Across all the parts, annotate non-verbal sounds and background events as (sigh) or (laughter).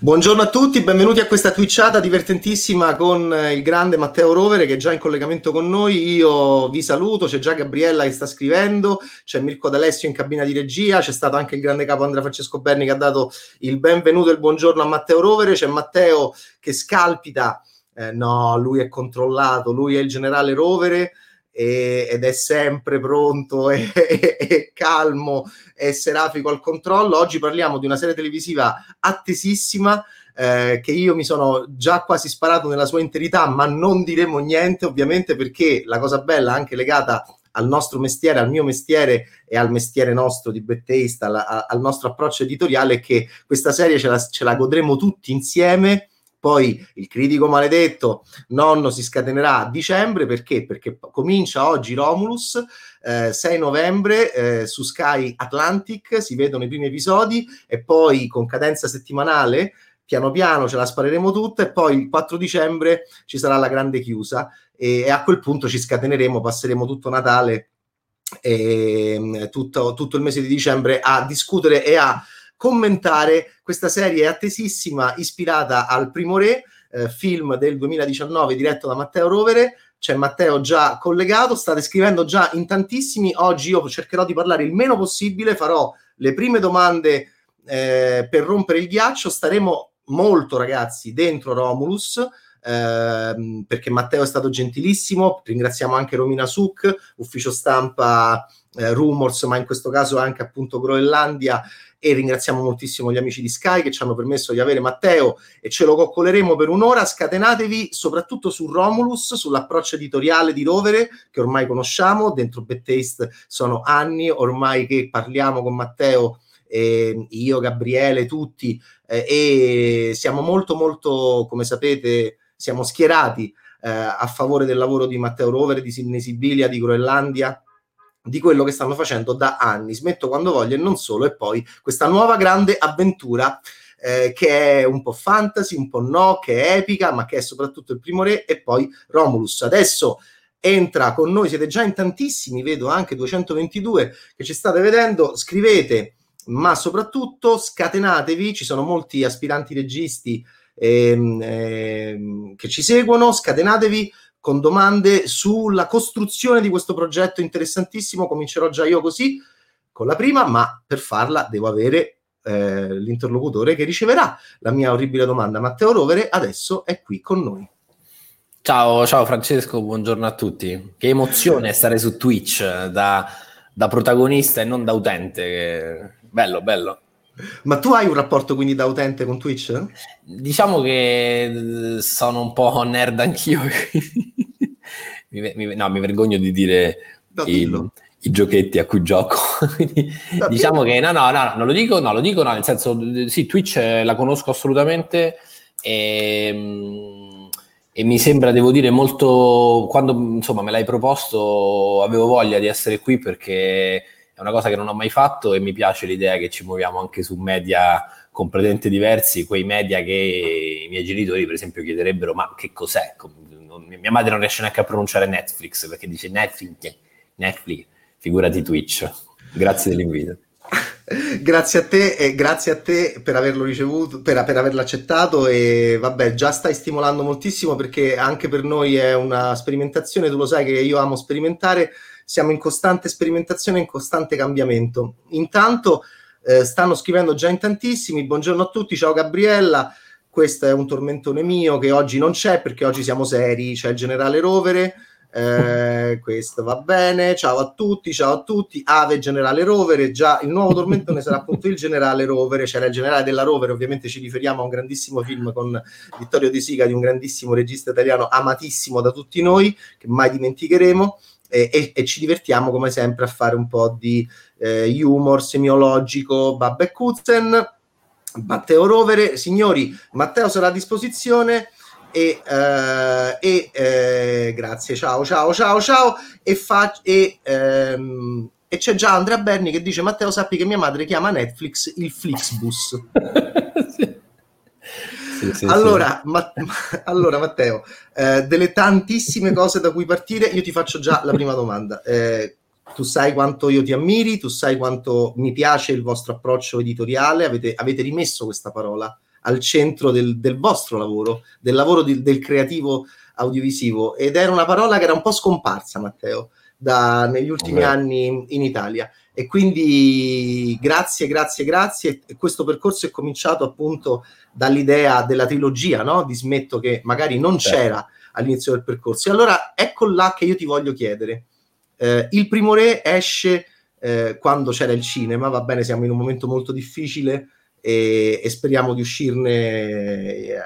Buongiorno a tutti, benvenuti a questa twitchata divertentissima con il grande Matteo Rovere che è già in collegamento con noi. Io vi saluto, c'è già Gabriella che sta scrivendo, c'è Mirko D'Alessio in cabina di regia, c'è stato anche il grande capo Andrea Francesco Berni che ha dato il benvenuto e il buongiorno a Matteo Rovere, c'è Matteo che scalpita, eh, no, lui è controllato, lui è il generale Rovere e, ed è sempre pronto (laughs) e, e, e, calmo e serafico al controllo. Oggi parliamo di una serie televisiva attesissima eh, che io mi sono già quasi sparato nella sua interità, ma non diremo niente ovviamente perché la cosa bella anche legata al nostro mestiere, al mio mestiere e al mestiere nostro di Bettaista, al, al nostro approccio editoriale è che questa serie ce la, ce la godremo tutti insieme poi il critico maledetto nonno si scatenerà a dicembre perché? Perché comincia oggi Romulus, eh, 6 novembre eh, su Sky Atlantic, si vedono i primi episodi e poi con cadenza settimanale piano piano ce la spareremo tutta e poi il 4 dicembre ci sarà la grande chiusa e, e a quel punto ci scateneremo, passeremo tutto Natale e tutto, tutto il mese di dicembre a discutere e a commentare questa serie attesissima ispirata al Primo Re, eh, film del 2019 diretto da Matteo Rovere. C'è Matteo già collegato, state scrivendo già in tantissimi. Oggi io cercherò di parlare il meno possibile, farò le prime domande eh, per rompere il ghiaccio. Staremo molto, ragazzi, dentro Romulus. Eh, perché Matteo è stato gentilissimo, ringraziamo anche Romina Suc, ufficio stampa eh, Rumors, ma in questo caso anche appunto Groenlandia e ringraziamo moltissimo gli amici di Sky che ci hanno permesso di avere Matteo e ce lo coccoleremo per un'ora. Scatenatevi soprattutto su Romulus, sull'approccio editoriale di Rovere che ormai conosciamo, dentro Bettaste sono anni ormai che parliamo con Matteo. Eh, io, Gabriele, tutti, eh, e siamo molto, molto, come sapete, siamo schierati eh, a favore del lavoro di Matteo Rovere, di Sidney Sibilia, di Groenlandia, di quello che stanno facendo da anni. Smetto quando voglio e non solo. E poi questa nuova grande avventura eh, che è un po' fantasy, un po' no, che è epica, ma che è soprattutto il primo re e poi Romulus. Adesso entra con noi, siete già in tantissimi, vedo anche 222 che ci state vedendo, scrivete, ma soprattutto scatenatevi, ci sono molti aspiranti registi ehm, ehm, che ci seguono, scatenatevi con domande sulla costruzione di questo progetto interessantissimo. Comincerò già io così con la prima, ma per farla devo avere eh, l'interlocutore che riceverà la mia orribile domanda. Matteo Rovere adesso è qui con noi. Ciao, ciao Francesco, buongiorno a tutti. Che emozione stare su Twitch da, da protagonista e non da utente. Bello, bello. Ma tu hai un rapporto quindi da utente con Twitch? Diciamo che eh, sono un po' nerd anch'io. (laughs) mi, mi, no, mi vergogno di dire no, i, i, giochetti a cui gioco. (laughs) no, diciamo che no, no, no, non lo dico, no, lo dico, no, nel senso, sì, Twitch eh, la conosco assolutamente e, ehm, e mi sembra, devo dire, molto, quando insomma me l'hai proposto avevo voglia di essere qui perché è una cosa che non ho mai fatto e mi piace l'idea che ci muoviamo anche su media completamente diversi, quei media che i miei genitori per esempio chiederebbero ma che cos'è? Mia madre non riesce neanche a pronunciare Netflix perché dice Netflix, Netflix, figurati Twitch. Grazie dell'invito. (laughs) grazie a te e grazie a te per averlo ricevuto, per, per, averlo accettato e vabbè, già stai stimolando moltissimo perché anche per noi è una sperimentazione, tu lo sai che io amo sperimentare siamo in costante sperimentazione, in costante cambiamento. Intanto eh, stanno scrivendo già in tantissimi, buongiorno a tutti, ciao Gabriella, questo è un tormentone mio che oggi non c'è perché oggi siamo seri, c'è il generale Rovere, eh, (laughs) questo va bene, ciao a tutti, ciao a tutti, Ave Generale Rovere, già il nuovo tormentone sarà appunto il Generale Rovere, c'era il Generale della Rovere, ovviamente ci riferiamo a un grandissimo film con Vittorio De Sica di un grandissimo regista italiano amatissimo da tutti noi, che mai dimenticheremo, e, e, e, ci divertiamo come sempre a fare un po' di eh, humor semiologico. Babbe Kutzen Matteo Rovere. Signori Matteo sarà a disposizione e, eh, e eh, grazie. Ciao ciao ciao ciao. E, fa, ehm, e c'è già Andrea Berni che dice Matteo sappi che mia madre chiama Netflix il Flixbus. Sì, (laughs) sì, allora, sì. Ma, allora, Matteo, eh, delle tantissime cose da cui partire, io ti faccio già la prima domanda. Eh, tu sai quanto io ti ammiri, tu sai quanto mi piace il vostro approccio editoriale, avete, avete rimesso questa parola al centro del, del vostro lavoro, del lavoro di, del creativo audiovisivo. Ed era una parola che era un po' scomparsa, Matteo, da, negli ultimi okay. anni in Italia. E quindi grazie, grazie, grazie. E questo percorso è cominciato appunto dall'idea della trilogia, no? Di Smetto che magari non certo. c'era all'inizio del percorso. E allora ecco là che io ti voglio chiedere. Eh, il primo re esce eh, quando c'era il cinema, va bene, siamo in un momento molto difficile e, e speriamo di uscirne eh,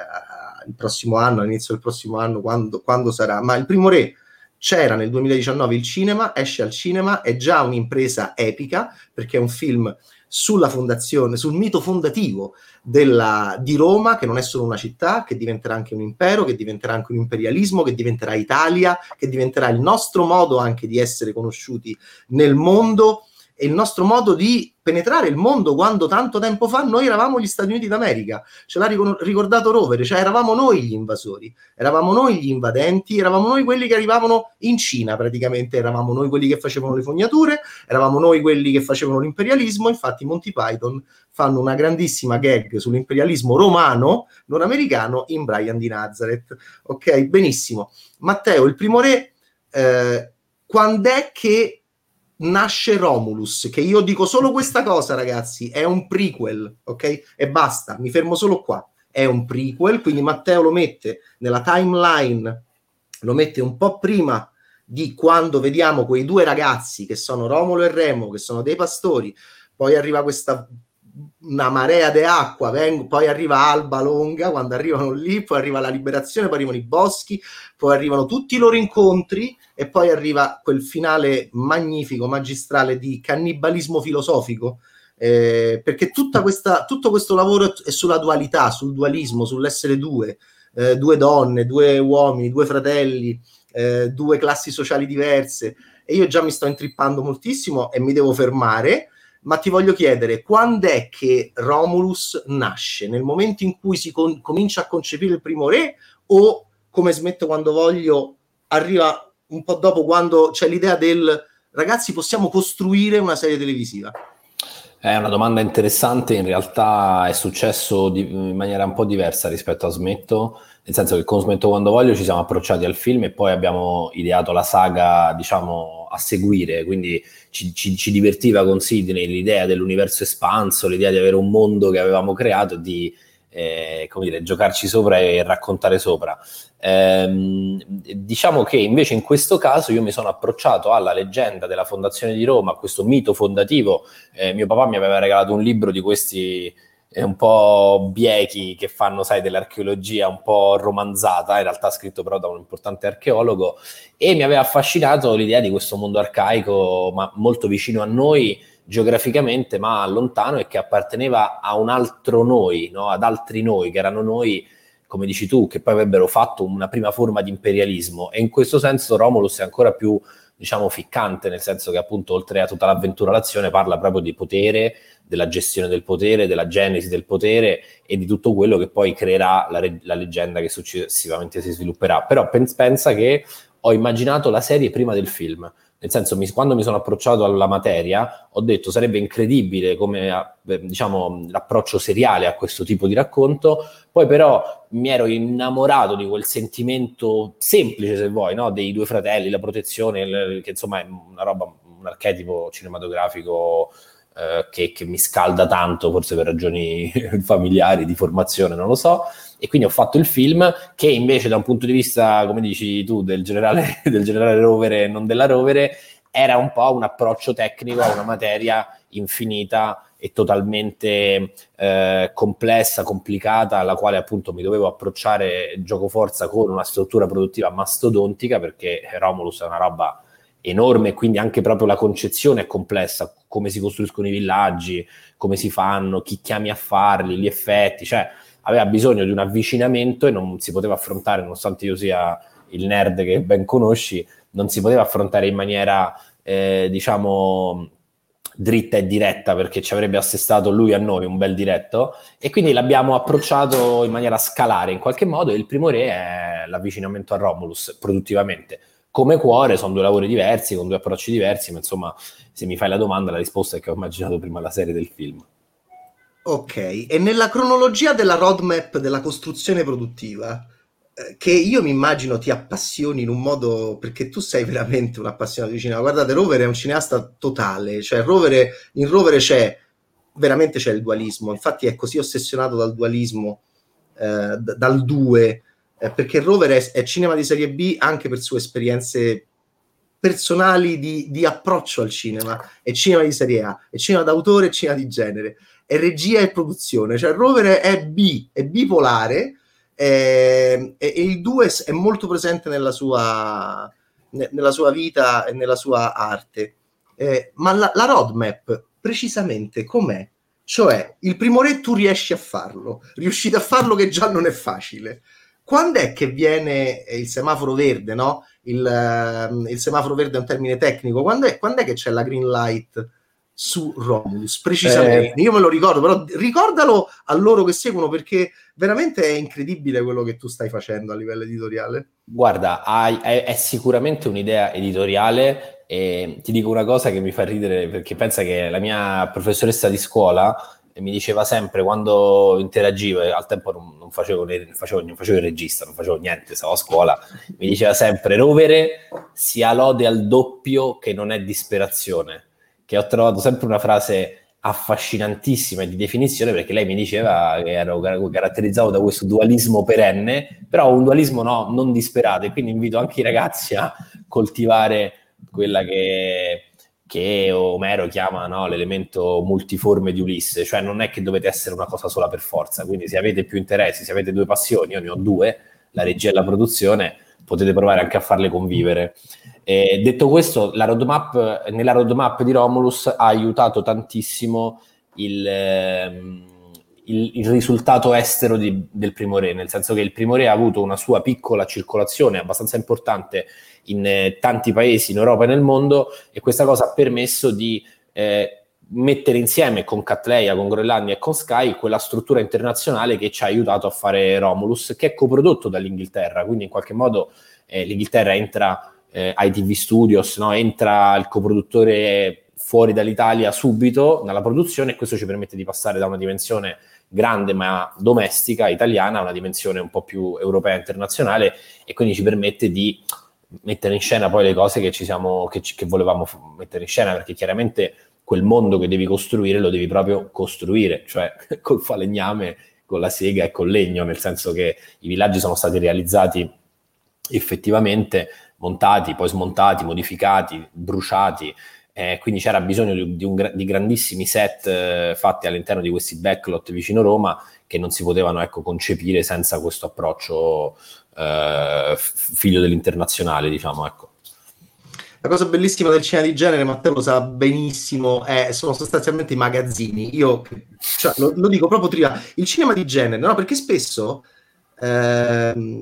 il prossimo anno, all'inizio del prossimo anno, quando, quando sarà. Ma il primo re c'era nel 2019 il cinema, esce al cinema, è già un'impresa epica perché è un film sulla fondazione, sul mito fondativo della, di Roma, che non è solo una città, che diventerà anche un impero, che diventerà anche un imperialismo, che diventerà Italia, che diventerà il nostro modo anche di essere conosciuti nel mondo e il nostro modo di penetrare il mondo quando tanto tempo fa noi eravamo gli Stati Uniti d'America, ce l'ha ricordato Rovere, cioè eravamo noi gli invasori, eravamo noi gli invadenti, eravamo noi quelli che arrivavano in Cina praticamente, eravamo noi quelli che facevano le fognature, eravamo noi quelli che facevano l'imperialismo, infatti Monty Python fanno una grandissima gag sull'imperialismo romano, non americano, in Brian di Nazareth. Ok, benissimo. Matteo, il primo re, eh, quando è che nasce Romulus, che io dico solo questa cosa, ragazzi, è un prequel, ok? E basta, mi fermo solo qua. È un prequel, quindi Matteo lo mette nella timeline, lo mette un po' prima di quando vediamo quei due ragazzi che sono Romolo e Remo, che sono dei pastori, poi arriva questa una marea di acqua, veng- poi arriva Alba Longa, quando arrivano lì, poi arriva la liberazione, poi arrivano i boschi, poi arrivano tutti i loro incontri e poi arriva quel finale magnifico, magistrale di cannibalismo filosofico, eh, perché questa, tutto questo lavoro è sulla dualità, sul dualismo, sull'essere due, eh, due donne, due uomini, due fratelli, eh, due classi sociali diverse. E io già mi sto intrippando moltissimo e mi devo fermare ma ti voglio chiedere quando è che Romulus nasce? Nel momento in cui si con- comincia a concepire il primo re o come smetto quando voglio arriva un po' dopo quando c'è l'idea del ragazzi possiamo costruire una serie televisiva? È una domanda interessante, in realtà è successo di, in maniera un po' diversa rispetto a Smetto, nel senso che con Smetto quando voglio ci siamo approcciati al film e poi abbiamo ideato la saga, diciamo, a seguire, quindi ci, ci, ci divertiva con Sidney l'idea dell'universo espanso, l'idea di avere un mondo che avevamo creato di eh, come dire, giocarci sopra e raccontare sopra. Ehm, diciamo che invece in questo caso io mi sono approcciato alla leggenda della fondazione di Roma, a questo mito fondativo. Eh, mio papà mi aveva regalato un libro di questi un po' biechi che fanno, sai, dell'archeologia un po' romanzata, in realtà scritto però da un importante archeologo, e mi aveva affascinato l'idea di questo mondo arcaico, ma molto vicino a noi geograficamente, ma lontano e che apparteneva a un altro noi, no? ad altri noi, che erano noi, come dici tu, che poi avrebbero fatto una prima forma di imperialismo. E in questo senso Romulus è ancora più, diciamo, ficcante, nel senso che appunto oltre a tutta l'avventura l'azione parla proprio di potere, della gestione del potere, della genesi del potere e di tutto quello che poi creerà la, re- la leggenda che successivamente si svilupperà. Però pensa che ho immaginato la serie prima del film nel senso, mi, quando mi sono approcciato alla materia, ho detto sarebbe incredibile come diciamo, l'approccio seriale a questo tipo di racconto. Poi, però, mi ero innamorato di quel sentimento semplice, se vuoi, no? dei due fratelli, la protezione, il, che insomma è una roba, un archetipo cinematografico eh, che, che mi scalda tanto, forse per ragioni (laughs) familiari, di formazione, non lo so. E quindi ho fatto il film che invece da un punto di vista, come dici tu, del generale, (laughs) del generale rovere e non della rovere, era un po' un approccio tecnico a una materia infinita e totalmente eh, complessa, complicata, alla quale appunto mi dovevo approcciare gioco forza con una struttura produttiva mastodontica, perché Romulus è una roba enorme quindi anche proprio la concezione è complessa, come si costruiscono i villaggi, come si fanno, chi chiami a farli, gli effetti, cioè aveva bisogno di un avvicinamento e non si poteva affrontare, nonostante io sia il nerd che ben conosci, non si poteva affrontare in maniera, eh, diciamo, dritta e diretta perché ci avrebbe assestato lui a noi un bel diretto e quindi l'abbiamo approcciato in maniera scalare in qualche modo e il primo re è l'avvicinamento a Romulus produttivamente come cuore sono due lavori diversi con due approcci diversi ma insomma se mi fai la domanda la risposta è che ho immaginato prima la serie del film Ok, e nella cronologia della roadmap della costruzione produttiva, eh, che io mi immagino ti appassioni in un modo perché tu sei veramente un appassionato di cinema. Guardate, Rover è un cineasta totale, cioè Rover, in Rover c'è veramente c'è il dualismo. Infatti, è così ossessionato dal dualismo, eh, dal 2, eh, perché Rover è, è, cinema di serie B anche per sue esperienze personali di, di approccio al cinema. È cinema di serie A, è cinema d'autore, è cinema di genere è regia e produzione, cioè il rover è B, è bipolare eh, e, il 2 è molto presente nella sua, ne, nella sua vita e nella sua arte. Eh, ma la, la roadmap precisamente com'è? Cioè, il primo re tu riesci a farlo, riuscite a farlo che già non è facile. Quando è che viene il semaforo verde, no? Il, uh, il semaforo verde è un termine tecnico. Quando è, quando è che c'è la green light? su Romulus, precisamente. Eh. Io me lo ricordo, però ricordalo a loro che seguono perché veramente è incredibile quello che tu stai facendo a livello editoriale. Guarda, hai, è, è, sicuramente un'idea editoriale e ti dico una cosa che mi fa ridere perché pensa che la mia professoressa di scuola mi diceva sempre quando interagivo, al tempo non, non, facevo, non, facevo, non, facevo, il regista, non facevo niente, stavo a scuola, mi diceva sempre rovere sia lode al doppio che non è disperazione. Che ho trovato sempre una frase affascinantissima di definizione perché lei mi diceva che ero caratterizzato da questo dualismo perenne, però un dualismo no, non disperato e quindi invito anche i ragazzi a coltivare quella che, che Omero chiama no, l'elemento multiforme di Ulisse, cioè non è che dovete essere una cosa sola per forza, quindi se avete più interessi, se avete due passioni, io ne ho due, la regia e la produzione, potete provare anche a farle convivere. Eh, detto questo, la roadmap, nella roadmap di Romulus ha aiutato tantissimo il, ehm, il, il risultato estero di, del primo re, nel senso che il primo re ha avuto una sua piccola circolazione abbastanza importante in eh, tanti paesi in Europa e nel mondo e questa cosa ha permesso di eh, mettere insieme con Catleia, con Groenlandia e con Sky quella struttura internazionale che ci ha aiutato a fare Romulus, che è coprodotto dall'Inghilterra, quindi in qualche modo eh, l'Inghilterra entra eh, ITV Studios, no? entra il coproduttore fuori dall'Italia subito nella produzione e questo ci permette di passare da una dimensione grande ma domestica, italiana, a una dimensione un po' più europea internazionale e quindi ci permette di mettere in scena poi le cose che, ci siamo, che, che volevamo mettere in scena perché chiaramente quel mondo che devi costruire lo devi proprio costruire, cioè (laughs) col falegname, con la sega e col legno, nel senso che i villaggi sono stati realizzati effettivamente montati, poi smontati, modificati, bruciati. Eh, quindi c'era bisogno di, di, un, di grandissimi set eh, fatti all'interno di questi backlot vicino Roma che non si potevano ecco, concepire senza questo approccio eh, figlio dell'internazionale, diciamo. Ecco. La cosa bellissima del cinema di genere, Matteo lo sa benissimo, è, sono sostanzialmente i magazzini. Io cioè, lo, lo, dico proprio prima, il cinema di genere, no? Perché spesso ehm,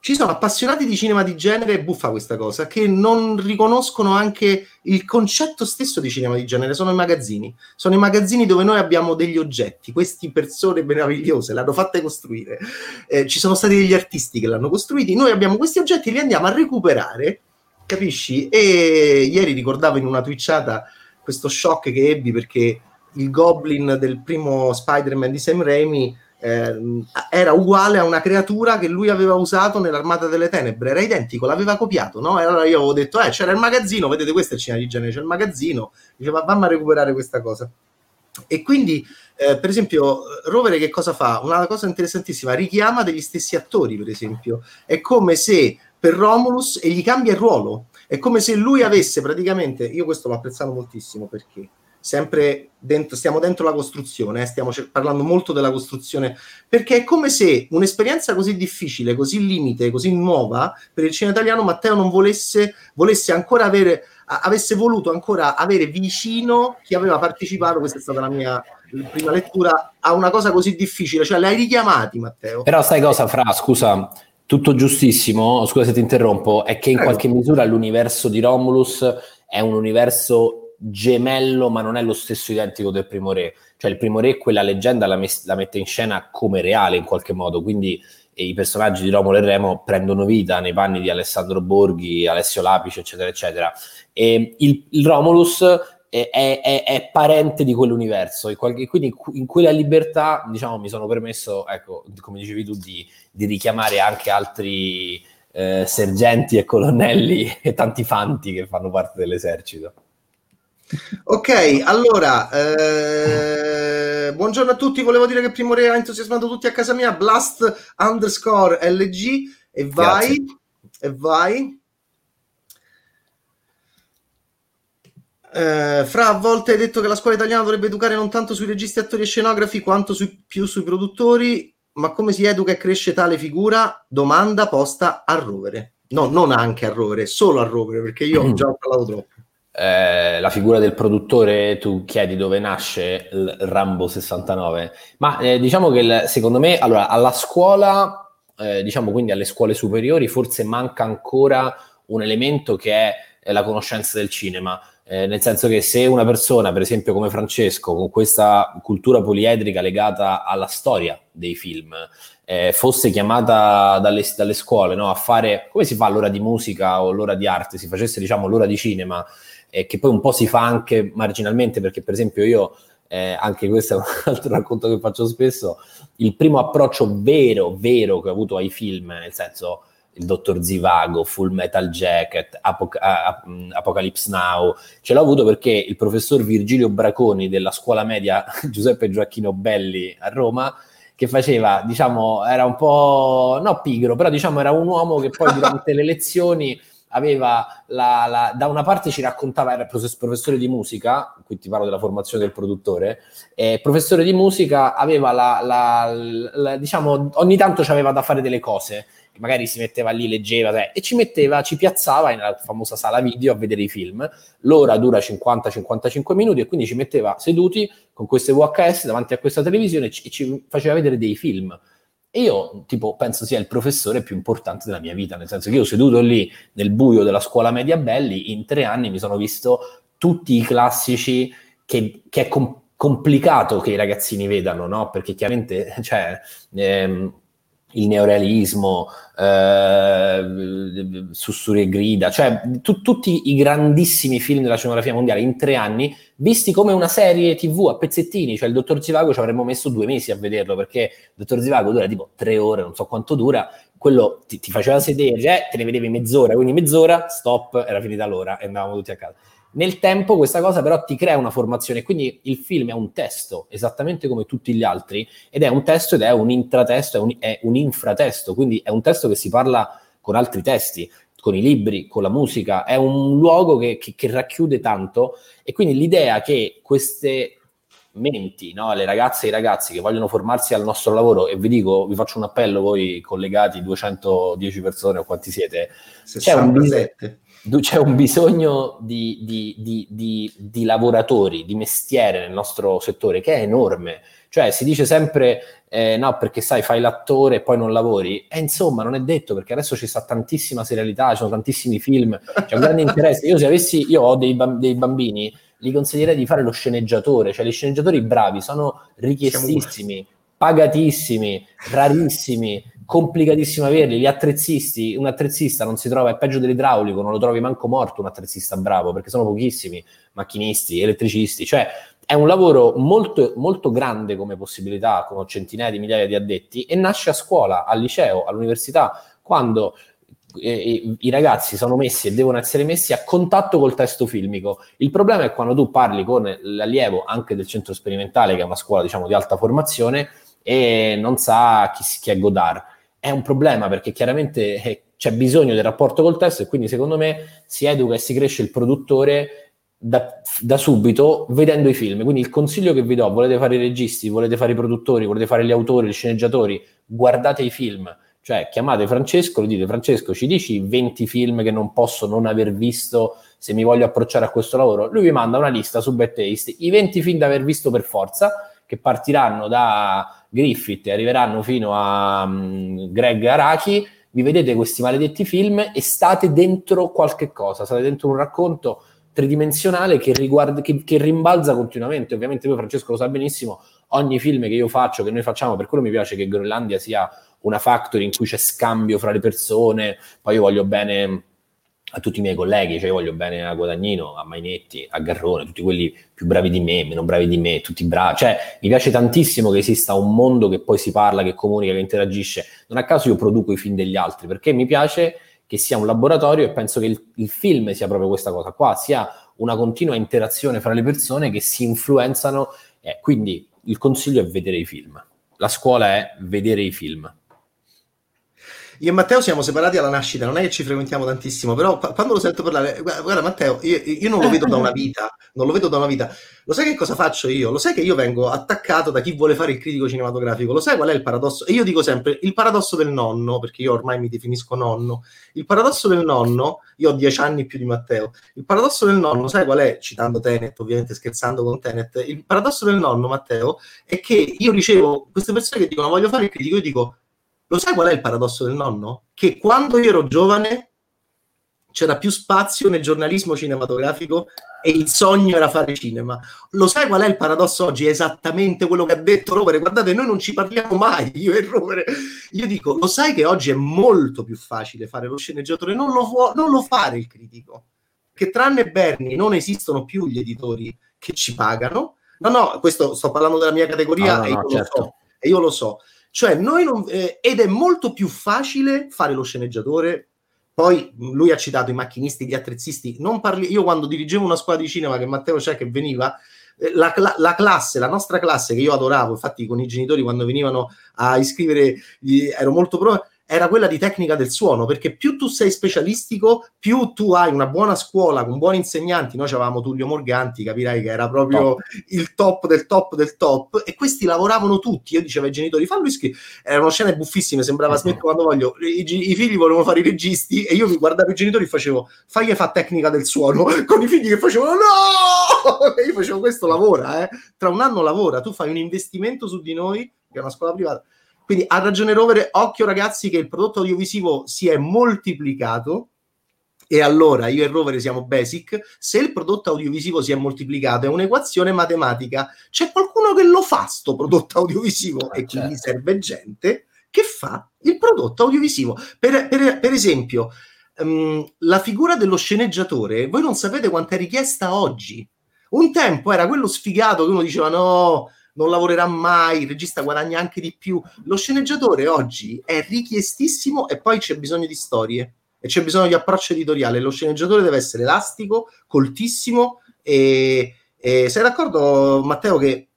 ci sono appassionati di cinema di genere, buffa questa cosa, che non riconoscono anche il concetto stesso di cinema di genere, sono i magazzini. Sono i magazzini dove noi abbiamo degli oggetti, queste persone meravigliose l'hanno fatte costruire, eh, ci sono stati degli artisti che l'hanno costruiti, noi abbiamo questi oggetti e li andiamo a recuperare, capisci? E ieri ricordavo in una twitchata questo shock che ebbi perché il Goblin del primo Spider-Man di Sam Raimi eh, era uguale a una creatura che lui aveva usato nell'Armata delle Tenebre, era identico, l'aveva copiato, no? E allora io avevo detto, eh, c'era il magazzino, vedete questo è il cinema di genere, c'è il magazzino, diceva, vamma a recuperare questa cosa. E quindi, eh, per esempio, Rovere che cosa fa? Una cosa interessantissima, richiama degli stessi attori, per esempio. È come se per Romulus e gli cambia il ruolo. È come se lui avesse praticamente, io questo l'ho apprezzato moltissimo perché sempre dentro, stiamo dentro la costruzione, eh, stiamo cer- parlando molto della costruzione, perché è come se un'esperienza così difficile, così limite, così nuova per il cinema italiano, Matteo non volesse, volesse ancora avere, a- avesse voluto ancora avere vicino chi aveva partecipato, questa è stata la mia prima lettura, a una cosa così difficile, cioè l'hai richiamati Matteo. Però sai cosa, Fra, scusa, tutto giustissimo, scusa se ti interrompo, è che in qualche misura l'universo di Romulus è un universo gemello, ma non è lo stesso identico del primo re. Cioè, il primo re, quella leggenda la, mes- la mette in scena come reale in qualche modo. Quindi i personaggi di Romolo e Remo prendono vita nei panni di Alessandro Borghi, Alessio Lapice, eccetera, eccetera. E il, il Romulus è, è, è, parente di quell'universo e quindi in quella libertà diciamo mi sono permesso ecco come dicevi tu di, di richiamare anche altri eh, sergenti e colonnelli (laughs) e tanti fanti che fanno parte dell'esercito ok allora eh, buongiorno a tutti volevo dire che Primo Re ha entusiasmato tutti a casa mia blast underscore lg e vai Grazie. e vai Eh, fra a volte hai detto che la scuola italiana dovrebbe educare non tanto sui registi, attori e scenografi quanto sui, più sui produttori, ma come si educa e cresce tale figura? Domanda posta a rovere. No, non anche a rovere, solo a rovere, perché io (clears throat) ho già parlato troppo. Eh, la figura del produttore, tu chiedi dove nasce il Rambo 69, ma eh, diciamo che il, secondo me, allora, alla scuola, eh, diciamo quindi alle scuole superiori, forse manca ancora un elemento che è la conoscenza del cinema. Eh, nel senso che se una persona, per esempio come Francesco, con questa cultura poliedrica legata alla storia dei film, eh, fosse chiamata dalle, dalle scuole no, a fare, come si fa l'ora di musica o l'ora di arte, si facesse diciamo l'ora di cinema, eh, che poi un po' si fa anche marginalmente, perché per esempio io, eh, anche questo è un (laughs) altro racconto che faccio spesso, il primo approccio vero, vero che ho avuto ai film, nel senso il dottor Zivago, Full Metal Jacket, Apoc- Apocalypse Now, ce l'ho avuto perché il professor Virgilio Braconi della scuola media (laughs) Giuseppe Gioacchino Belli a Roma, che faceva, diciamo, era un po', no pigro, però diciamo era un uomo che poi durante le lezioni aveva la, la, da una parte ci raccontava, era professore di musica, qui ti parlo della formazione del produttore, eh, professore di musica aveva la, la, diciamo, ogni tanto ci aveva da fare delle cose magari si metteva lì, leggeva eh, e ci metteva, ci piazzava nella famosa sala video a vedere i film. L'ora dura 50-55 minuti e quindi ci metteva seduti con queste VHS davanti a questa televisione e ci, e ci faceva vedere dei film. E io, tipo, penso sia il professore più importante della mia vita, nel senso che io seduto lì nel buio della scuola media Belli, in tre anni mi sono visto tutti i classici che, che è com- complicato che i ragazzini vedano, no? Perché chiaramente, (laughs) cioè, ehm, il neorealismo, eh, Sussurri e grida, cioè tu, tutti i grandissimi film della scenografia mondiale in tre anni, visti come una serie tv a pezzettini, cioè il Dottor Zivago ci avremmo messo due mesi a vederlo, perché il Dottor Zivago dura tipo tre ore, non so quanto dura, quello ti, ti faceva sedere, eh, te ne vedevi mezz'ora, quindi mezz'ora, stop, era finita l'ora e andavamo tutti a casa. Nel tempo questa cosa però ti crea una formazione, quindi il film è un testo, esattamente come tutti gli altri, ed è un testo ed è un intratesto, è un, è un infratesto, quindi è un testo che si parla con altri testi, con i libri, con la musica, è un luogo che, che, che racchiude tanto e quindi l'idea che queste menti, no? le ragazze e i ragazzi che vogliono formarsi al nostro lavoro, e vi dico, vi faccio un appello voi collegati, 210 persone o quanti siete, 67. c'è un bisogno c'è un bisogno di, di, di, di, lavoratori, di mestiere nel nostro settore che è enorme. Cioè si dice sempre eh, no perché sai fai l'attore e poi non lavori. E insomma non è detto perché adesso ci sta tantissima serialità, ci sono tantissimi film, c'è un grande interesse. Io se avessi, io ho dei, dei bambini, gli consiglierei di fare lo sceneggiatore, cioè gli sceneggiatori bravi sono richiestissimi, pagatissimi, rarissimi complicatissimo averli, gli attrezzisti, un attrezzista non si trova, è peggio dell'idraulico, non lo trovi manco morto un attrezzista bravo, perché sono pochissimi, macchinisti, elettricisti, cioè è un lavoro molto, molto grande come possibilità, con centinaia di migliaia di addetti, e nasce a scuola, al liceo, all'università, quando eh, i ragazzi sono messi e devono essere messi a contatto col testo filmico. Il problema è quando tu parli con l'allievo anche del centro sperimentale, che è una scuola diciamo di alta formazione, e non sa chi, chi è Godard è un problema perché chiaramente eh, c'è bisogno del rapporto col testo e quindi secondo me si educa e si cresce il produttore da, da, subito vedendo i film. Quindi il consiglio che vi do, volete fare i registi, volete fare i produttori, volete fare gli autori, gli sceneggiatori, guardate i film. Cioè chiamate Francesco, gli dite Francesco ci dici 20 film che non posso non aver visto se mi voglio approcciare a questo lavoro. Lui vi manda una lista su Bad Taste, i 20 film da aver visto per forza, che partiranno da Griffith e arriveranno fino a um, Greg Araki, vi vedete questi maledetti film e state dentro qualche cosa, state dentro un racconto tridimensionale che, riguarda, che, che rimbalza continuamente. Ovviamente voi Francesco lo sa benissimo, ogni film che io faccio, che noi facciamo, per quello mi piace che Groenlandia sia una factory in cui c'è scambio fra le persone, poi io voglio bene a tutti i miei colleghi, cioè io voglio bene a Guadagnino, a Mainetti, a Garrone, tutti quelli più bravi di me, meno bravi di me, tutti bravi, cioè mi piace tantissimo che esista un mondo che poi si parla, che comunica, che interagisce. Non a caso io produco i film degli altri, perché mi piace che sia un laboratorio e penso che il, il film sia proprio questa cosa qua, sia una continua interazione fra le persone che si influenzano. Eh, quindi il consiglio è vedere i film. La scuola è vedere i film. Io e Matteo siamo separati alla nascita, non è che ci frequentiamo tantissimo, però quando lo sento parlare, guarda, Matteo, io, io, non lo vedo da una vita, non lo vedo da una vita. Lo sai che cosa faccio io? Lo sai che io vengo attaccato da chi vuole fare il critico cinematografico? Lo sai qual è il paradosso? E io dico sempre il paradosso del nonno, perché io ormai mi definisco nonno. Il paradosso del nonno, io ho dieci anni più di Matteo, il paradosso del nonno, sai qual è? Citando Tenet, ovviamente scherzando con Tenet, il paradosso del nonno, Matteo, è che io ricevo queste persone che dicono voglio fare il critico, io dico lo sai qual è il paradosso del nonno? Che quando io ero giovane c'era più spazio nel giornalismo cinematografico e il sogno era fare cinema. Lo sai qual è il paradosso oggi? È esattamente quello che ha detto Rovere. Guardate, noi non ci parliamo mai, (laughs) io e Rovere. Io dico, lo sai che oggi è molto più facile fare lo sceneggiatore, non lo, fu- non lo fare il critico. Che tranne Berni non esistono più gli editori che ci pagano. No, no, questo sto parlando della mia categoria ah, no, e, io certo. so, e io lo so. Cioè, noi non, eh, ed è molto più facile fare lo sceneggiatore. Poi lui ha citato i macchinisti, gli attrezzisti. Non parli, io quando dirigevo una squadra di cinema che Matteo c'è che veniva, eh, la, la, la, classe, la nostra classe che io adoravo, infatti con i genitori quando venivano a iscrivere, ero molto pro, era quella di tecnica del suono, perché più tu sei specialistico, più tu hai una buona scuola con buoni insegnanti. Noi avevamo Tullio Morganti, capirai che era proprio top. il top del top del top, e questi lavoravano tutti. Io dicevo ai genitori, fallo iscrivere. Erano scene buffissime, sembrava uh-huh. smetto quando voglio. I, I, figli volevano fare i registi, e io mi guardavo i genitori e facevo, fagli fa tecnica del suono, (laughs) con i figli che facevano, no! (laughs) E io facevo, questo lavora, eh. Tra un anno lavora, tu fai un investimento su di noi, che è una scuola privata quindi ha ragione Rovere, occhio ragazzi che il prodotto audiovisivo si è moltiplicato e allora io e Rovere siamo basic, se il prodotto audiovisivo si è moltiplicato è un'equazione matematica, c'è qualcuno che lo fa sto prodotto audiovisivo e quindi certo. serve gente che fa il prodotto audiovisivo. Per, per, per esempio, um, la figura dello sceneggiatore, voi non sapete quanto è richiesta oggi. Un tempo era quello sfigato che uno diceva no, non lavorerà mai, il regista guadagna anche di più. Lo sceneggiatore oggi è richiestissimo e poi c'è bisogno di storie e c'è bisogno di approccio editoriale. Lo sceneggiatore deve essere elastico, coltissimo e, e sei d'accordo Matteo che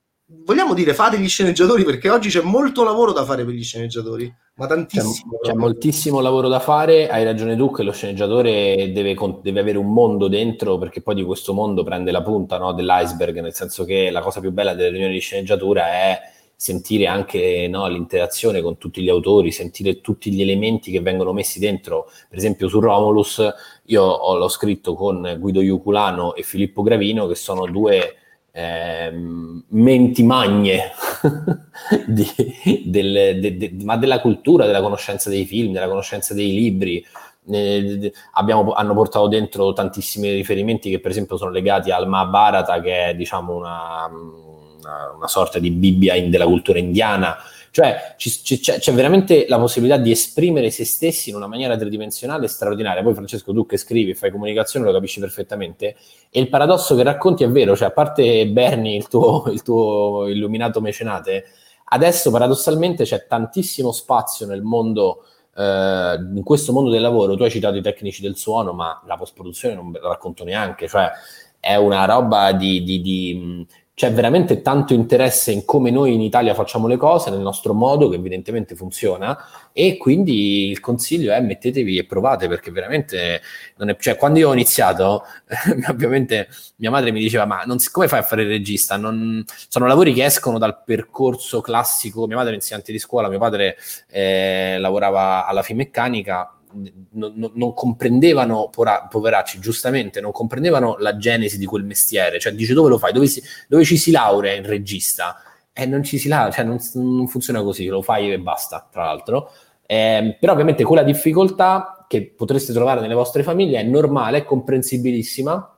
vogliamo dire fate gli sceneggiatori perché oggi c'è molto lavoro da fare per gli sceneggiatori ma tantissimo c'è, c'è moltissimo lavoro da fare hai ragione tu che lo sceneggiatore deve, deve, avere un mondo dentro perché poi di questo mondo prende la punta no, dell'iceberg nel senso che la cosa più bella delle riunioni di sceneggiatura è sentire anche no, l'interazione con tutti gli autori, sentire tutti gli elementi che vengono messi dentro. Per esempio su Romulus io ho, l'ho scritto con Guido Iuculano e Filippo Gravino, che sono due eh, menti magne (laughs) di, del, de, de, ma della cultura, della conoscenza dei film, della conoscenza dei libri. Eh, abbiamo, hanno portato dentro tantissimi riferimenti che per esempio sono legati al Mahabharata che è diciamo una, una, una sorta di Bibbia in, della cultura indiana cioè ci, ci, c'è, c'è, veramente la possibilità di esprimere se stessi in una maniera tridimensionale straordinaria. Poi Francesco, tu che scrivi e fai comunicazione lo capisci perfettamente. E il paradosso che racconti è vero, cioè a parte Bernie, il tuo, il tuo illuminato mecenate, adesso paradossalmente c'è tantissimo spazio nel mondo... Uh, in questo mondo del lavoro, tu hai citato i tecnici del suono, ma la post-produzione non ve la racconto neanche, cioè è una roba di, di, di, c'è veramente tanto interesse in come noi in Italia facciamo le cose, nel nostro modo, che evidentemente funziona, e quindi il consiglio è mettetevi e provate, perché veramente non è, cioè, quando io ho iniziato, (laughs) ovviamente mia madre mi diceva, ma non, come fai a fare il regista? Non, sono lavori che escono dal percorso classico, mia madre è insegnante di scuola, mio padre eh, lavorava alla Finmeccanica, non, non, comprendevano, poveracci, giustamente, non comprendevano la genesi di quel mestiere. Cioè, dice dove lo fai? Dove, si, dove ci si laurea in regista? E eh, non ci si laurea, cioè non, non, funziona così, lo fai e basta, tra l'altro. Eh, però ovviamente quella difficoltà che potreste trovare nelle vostre famiglie è normale, è comprensibilissima,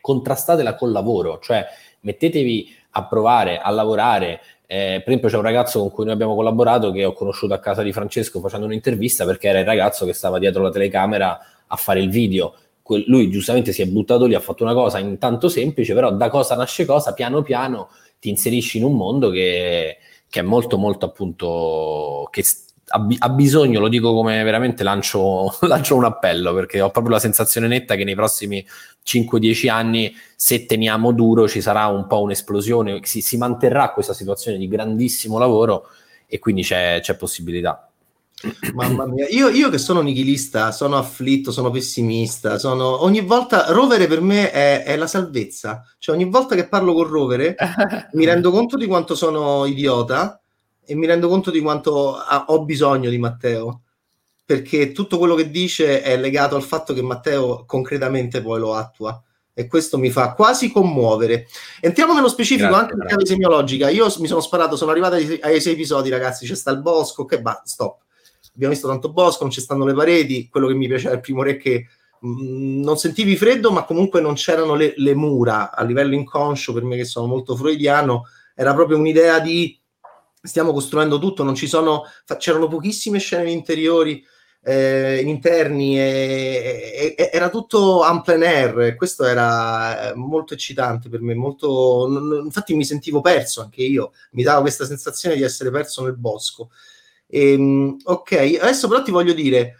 contrastatela col lavoro, cioè mettetevi a provare a lavorare, eh, per esempio c'è un ragazzo con cui noi abbiamo collaborato che ho conosciuto a casa di Francesco facendo un'intervista perché era il ragazzo che stava dietro la telecamera a fare il video. lui giustamente si è buttato lì, ha fatto una cosa intanto semplice, però da cosa nasce cosa, piano piano ti inserisci in un mondo che, che è molto molto appunto che ha, bisogno, lo dico come veramente lancio, (laughs) lancio, un appello perché ho proprio la sensazione netta che nei prossimi 5-10 anni se teniamo duro ci sarà un po' un'esplosione, si, si manterrà questa situazione di grandissimo lavoro e quindi c'è, c'è possibilità. (clears throat) Mamma mia, io, io, che sono nichilista, sono afflitto, sono pessimista, sono... ogni volta Rovere per me è, è, la salvezza, cioè ogni volta che parlo con Rovere (laughs) mi rendo conto di quanto sono idiota e mi rendo conto di quanto ha, ho bisogno di Matteo, perché tutto quello che dice è legato al fatto che Matteo concretamente poi lo attua e questo mi fa quasi commuovere. Entriamo nello specifico grazie, anche in chiave semiologica. Io mi sono sparato, sono arrivato ai, ai sei episodi, ragazzi. C'è sta il bosco, che va, stop abbiamo visto tanto bosco, non ci stanno le pareti, quello che mi piaceva il primo re è che mh, mm, non sentivi freddo, ma comunque non c'erano le, le, mura a livello inconscio, per me che sono molto freudiano, era proprio un'idea di stiamo costruendo tutto, non ci sono, c'erano pochissime scene interiori, eh, interni, e, e, e, era tutto en plein air, questo era eh, molto eccitante per me, molto, n- infatti mi sentivo perso anche io, mi dava questa sensazione di essere perso nel bosco. Ehm, ok, adesso però ti voglio dire,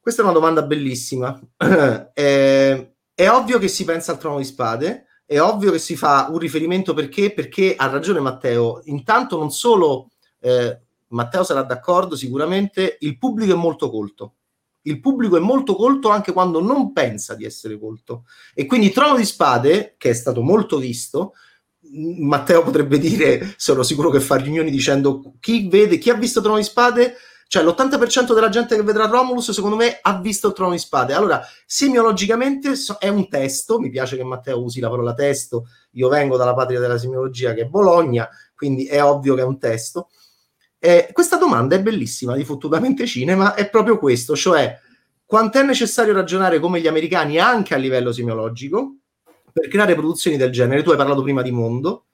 questa è una domanda bellissima. (clears throat) eh, è ovvio che si pensa al trono di spade, è ovvio che si fa un riferimento perché, perché ha ragione Matteo. Intanto non solo eh, Matteo sarà d'accordo sicuramente, il pubblico è molto colto. Il pubblico è molto colto anche quando non pensa di essere colto. E quindi Trono di Spade, che è stato molto visto, Matteo potrebbe dire, sono sicuro che fa riunioni dicendo chi vede, chi ha visto Trono di Spade, cioè l'80% della gente che vedrà Romulus secondo me ha visto il Trono di Spade. Allora, semiologicamente è un testo, mi piace che Matteo usi la parola testo, io vengo dalla patria della semiologia che è Bologna, quindi è ovvio che è un testo. Eh, questa domanda è bellissima di fottutamente cinema, è proprio questo, cioè quanto è necessario ragionare come gli americani anche a livello semiologico, per creare produzioni del genere. Tu hai parlato prima di mondo,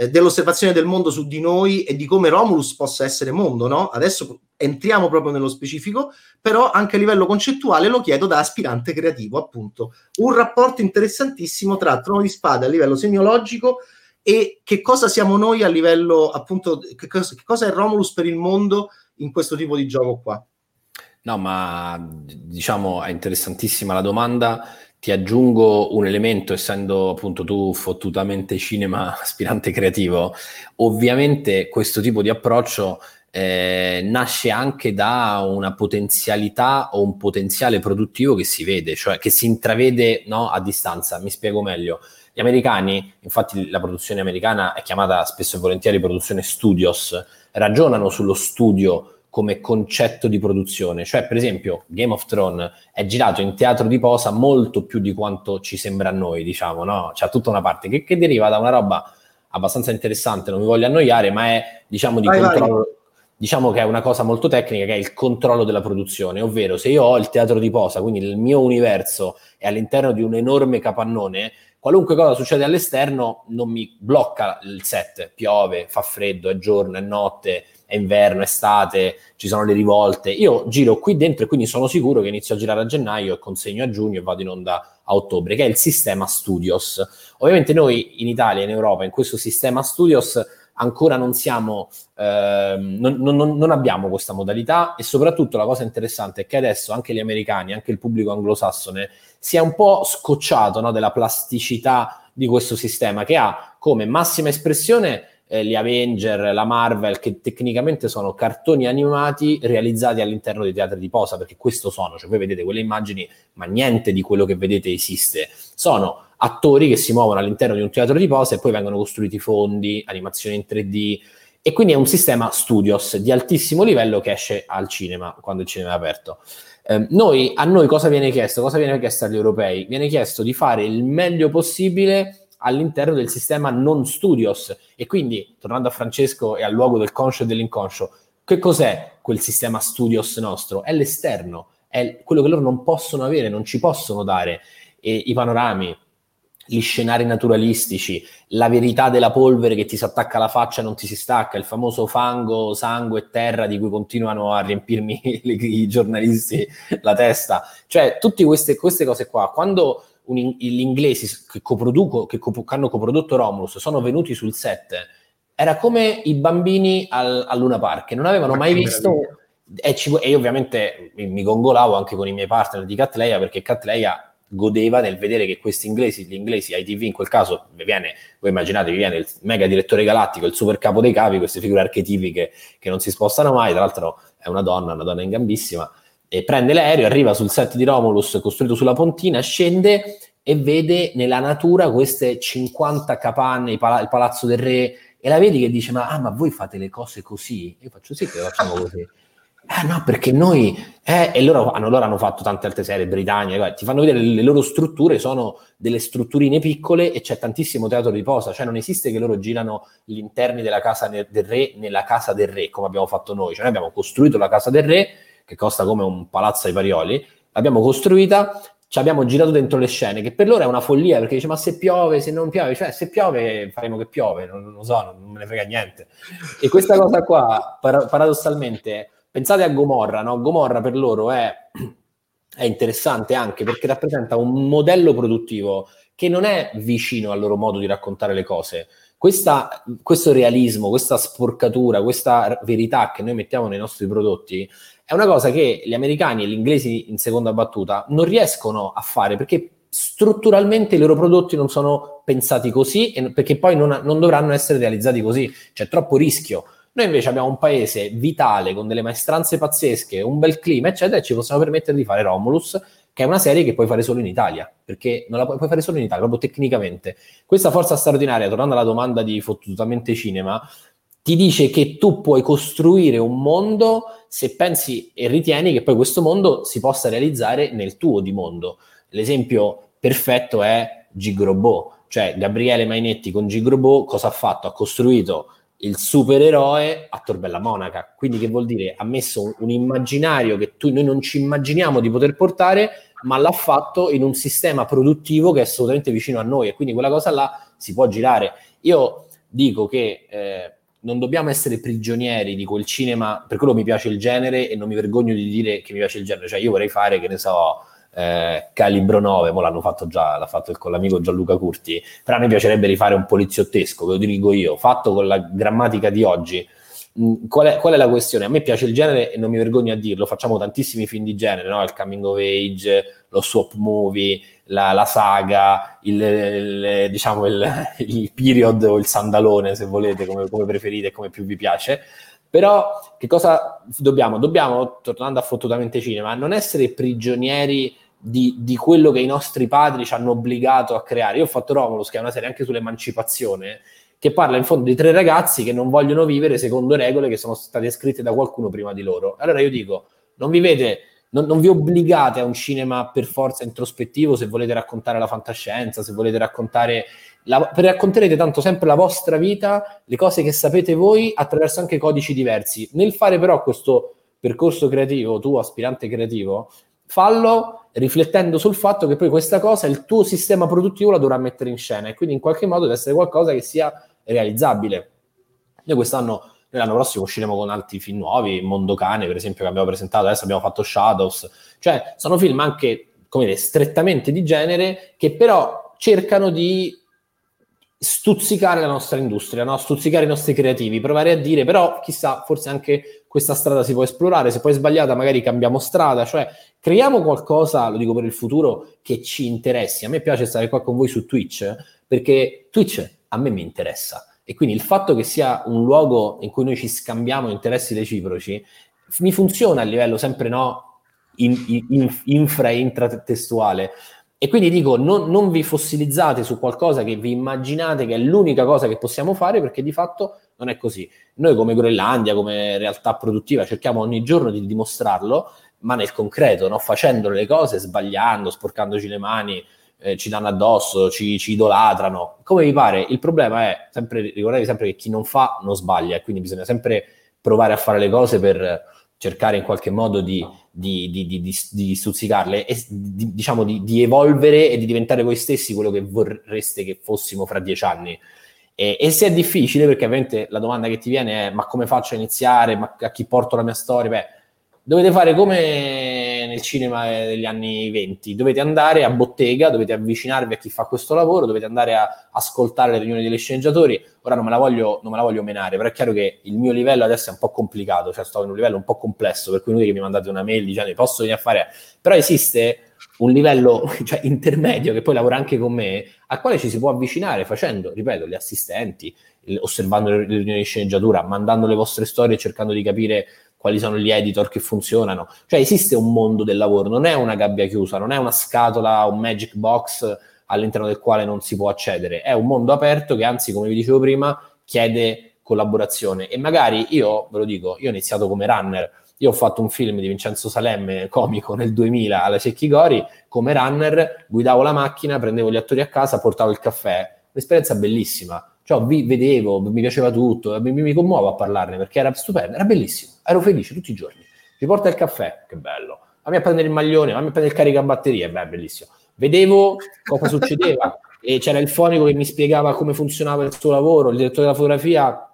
eh, dell'osservazione del mondo su di noi e di come Romulus possa essere mondo, no? Adesso entriamo proprio nello specifico, però anche a livello concettuale lo chiedo da aspirante creativo, appunto. Un rapporto interessantissimo tra Trono di Spade a livello semiologico e che cosa siamo noi a livello, appunto, che cosa, che cosa è Romulus per il mondo in questo tipo di gioco qua. No, ma diciamo è interessantissima la domanda ti aggiungo un elemento, essendo appunto tu fottutamente cinema (laughs) aspirante creativo, ovviamente questo tipo di approccio eh, nasce anche da una potenzialità o un potenziale produttivo che si vede, cioè che si intravede no, a distanza. Mi spiego meglio. Gli americani, infatti la produzione americana è chiamata spesso e volentieri produzione studios, ragionano sullo studio come concetto di produzione. Cioè, per esempio, Game of Thrones è girato in teatro di posa molto più di quanto ci sembra a noi, diciamo, no? C'è tutta una parte che, che deriva da una roba abbastanza interessante, non mi voglio annoiare, ma è, diciamo, di vai, controllo... Vai. Diciamo che è una cosa molto tecnica, che è il controllo della produzione, ovvero se io ho il teatro di posa, quindi il mio universo è all'interno di un enorme capannone, qualunque cosa succede all'esterno non mi blocca il set, piove, fa freddo, è giorno, è notte, è inverno, estate, ci sono le rivolte. Io giro qui dentro e quindi sono sicuro che inizio a girare a gennaio e consegno a giugno e vado in onda a ottobre, che è il sistema Studios. Ovviamente noi in Italia e in Europa, in questo sistema Studios, ancora non siamo, eh, non, non, non, abbiamo questa modalità e soprattutto la cosa interessante è che adesso anche gli americani, anche il pubblico anglosassone si è un po' scocciato no, della plasticità di questo sistema che ha come massima espressione eh, gli Avenger, la Marvel, che tecnicamente sono cartoni animati realizzati all'interno dei teatri di posa, perché questo sono, cioè voi vedete quelle immagini, ma niente di quello che vedete esiste. Sono attori che si muovono all'interno di un teatro di posa e poi vengono costruiti fondi, animazioni in 3D, e quindi è un sistema studios di altissimo livello che esce al cinema quando il cinema è aperto. Eh, noi, a noi cosa viene chiesto? Cosa viene chiesto agli europei? Viene chiesto di fare il meglio possibile all'interno del sistema non studios. E quindi, tornando a Francesco e al luogo del conscio e dell'inconscio, che cos'è quel sistema studios nostro? È l'esterno, è quello che loro non possono avere, non ci possono dare. E i panorami, gli scenari naturalistici, la verità della polvere che ti si attacca alla faccia e non ti si stacca, il famoso fango, sangue e terra di cui continuano a riempirmi (laughs) i giornalisti la testa. Cioè, tutte queste, queste cose qua, quando un, gli inglesi che, coproduco, che, co- che hanno coprodotto Romulus sono venuti sul set, era come i bambini al, al Luna Park, che non avevano Ma mai visto... E, ci, e, io ovviamente mi, gongolavo anche con i miei partner di Catleia perché Catleia godeva nel vedere che questi inglesi, gli inglesi ITV in quel caso, viene, voi immaginatevi, viene il mega direttore galattico, il super capo dei capi, queste figure archetipiche che non si spostano mai, tra l'altro è una donna, una donna in gambissima, e prende l'aereo, arriva sul set di Romulus costruito sulla pontina, scende e vede nella natura queste 50 capanne, il, pala- il palazzo del re, e la vedi che dice, ma, ah, ma voi fate le cose così? Io faccio sì che le facciamo così. Ah no, perché noi, eh, e loro hanno, loro hanno, fatto tante altre serie, Britannia, ti fanno vedere le, loro strutture, sono delle strutturine piccole e c'è tantissimo teatro di posa, cioè non esiste che loro girano gli interni della casa del re nella casa del re, come abbiamo fatto noi, cioè noi abbiamo costruito la casa del re, che costa come un palazzo ai Parioli, l'abbiamo costruita, ci abbiamo girato dentro le scene, che per loro è una follia, perché dice, ma se piove, se non piove, cioè se piove faremo che piove, non, lo so, non me ne frega niente. E questa cosa qua, par- paradossalmente Pensate a Gomorra, no? Gomorra per loro è, è interessante anche perché rappresenta un modello produttivo che non è vicino al loro modo di raccontare le cose. Questa, questo realismo, questa sporcatura, questa verità che noi mettiamo nei nostri prodotti è una cosa che gli americani e gli inglesi in seconda battuta non riescono a fare perché strutturalmente i loro prodotti non sono pensati così e perché poi non, non dovranno essere realizzati così. C'è troppo rischio. Noi invece abbiamo un paese vitale, con delle maestranze pazzesche, un bel clima, eccetera, e ci possiamo permettere di fare Romulus, che è una serie che puoi fare solo in Italia, perché non la puoi, puoi fare solo in Italia, proprio tecnicamente. Questa forza straordinaria, tornando alla domanda di fottutamente cinema, ti dice che tu puoi costruire un mondo se pensi e ritieni che poi questo mondo si possa realizzare nel tuo di mondo. L'esempio perfetto è Gigrobot, cioè Gabriele Mainetti con Gigrobot cosa ha fatto? Ha costruito il supereroe a Torbella Monaca. Quindi che vuol dire? Ha messo un, immaginario che tu, noi non ci immaginiamo di poter portare, ma l'ha fatto in un sistema produttivo che è assolutamente vicino a noi e quindi quella cosa là si può girare. Io dico che eh, non dobbiamo essere prigionieri di quel cinema, per quello mi piace il genere e non mi vergogno di dire che mi piace il genere, cioè io vorrei fare, che ne so, eh, Calibro 9, mo l'hanno fatto già, l'ha fatto con l'amico Gianluca Curti, però a me piacerebbe rifare un poliziottesco, ve lo dico io, fatto con la grammatica di oggi. Mm, qual è, qual è, la questione? A me piace il genere e non mi vergogno a dirlo, facciamo tantissimi film di genere, no? il coming of age, lo swap movie, la, la saga, il, il, diciamo il, il, period o il sandalone se volete, come, come preferite e come più vi piace. Però che cosa dobbiamo? Dobbiamo, tornando a fottutamente cinema, non essere prigionieri di, di, quello che i nostri padri ci hanno obbligato a creare. Io ho fatto Romulus, che è una serie anche sull'emancipazione, che parla in fondo di tre ragazzi che non vogliono vivere secondo regole che sono state scritte da qualcuno prima di loro. Allora io dico, non vi vede, non, non vi obbligate a un cinema per forza introspettivo se volete raccontare la fantascienza, se volete raccontare la, racconterete tanto sempre la vostra vita, le cose che sapete voi attraverso anche codici diversi. Nel fare però questo percorso creativo, tu aspirante creativo, fallo riflettendo sul fatto che poi questa cosa il tuo sistema produttivo la dovrà mettere in scena e quindi in qualche modo deve essere qualcosa che sia realizzabile. Noi quest'anno, noi l'anno prossimo usciremo con altri film nuovi, Mondo Cane per esempio che abbiamo presentato, adesso abbiamo fatto Shadows, cioè sono film anche come dire, strettamente di genere che però cercano di stuzzicare la nostra industria, no? stuzzicare i nostri creativi, provare a dire però chissà, forse anche questa strada si può esplorare, se poi è sbagliata magari cambiamo strada, cioè creiamo qualcosa, lo dico per il futuro, che ci interessi. A me piace stare qua con voi su Twitch perché Twitch a me mi interessa e quindi il fatto che sia un luogo in cui noi ci scambiamo interessi reciproci mi funziona a livello sempre no in, in, infra e intratestuale e quindi dico, non, non, vi fossilizzate su qualcosa che vi immaginate che è l'unica cosa che possiamo fare, perché di fatto non è così. Noi come Groenlandia, come realtà produttiva, cerchiamo ogni giorno di dimostrarlo, ma nel concreto, no? facendo le cose, sbagliando, sporcandoci le mani, eh, ci danno addosso, ci, ci, idolatrano, come vi pare. Il problema è, sempre, ricordatevi sempre che chi non fa non sbaglia, quindi bisogna sempre provare a fare le cose per cercare in qualche modo di di, di, di, di stuzzicarle e diciamo di, evolvere e di diventare voi stessi quello che vorreste che fossimo fra dieci anni. E, e, se è difficile, perché ovviamente la domanda che ti viene è ma come faccio a iniziare, ma a chi porto la mia storia? Beh, dovete fare come nel cinema degli anni 20, dovete andare a bottega, dovete avvicinarvi a chi fa questo lavoro, dovete andare a ascoltare le riunioni degli sceneggiatori. Ora non me, la voglio, non me la voglio menare, però è chiaro che il mio livello adesso è un po' complicato, cioè sto in un livello un po' complesso, per cui inutile che mi mandate una mail dicendo posso venire a fare... Però esiste un livello (laughs) cioè, intermedio che poi lavora anche con me, al quale ci si può avvicinare facendo, ripeto, gli assistenti, osservando le riunioni di sceneggiatura, mandando le vostre storie cercando di capire quali sono gli editor che funzionano. Cioè esiste un mondo del lavoro, non è una gabbia chiusa, non è una scatola, un magic box all'interno del quale non si può accedere, è un mondo aperto che anzi, come vi dicevo prima, chiede collaborazione. E magari io, ve lo dico, io ho iniziato come runner, io ho fatto un film di Vincenzo Salemme comico nel 2000 alla Cecchi Gori. Come runner, guidavo la macchina, prendevo gli attori a casa, portavo il caffè, un'esperienza bellissima cioè, vi vedevo, mi piaceva tutto, mi, mi commuovo a parlarne perché era stupendo, era bellissimo, ero felice tutti i giorni. Mi porta il caffè, che bello. Fammi a prendere il maglione, fammi a prendere il caricabatterie, beh, bellissimo. Vedevo cosa (laughs) succedeva e c'era il fonico che mi spiegava come funzionava il suo lavoro, il direttore della fotografia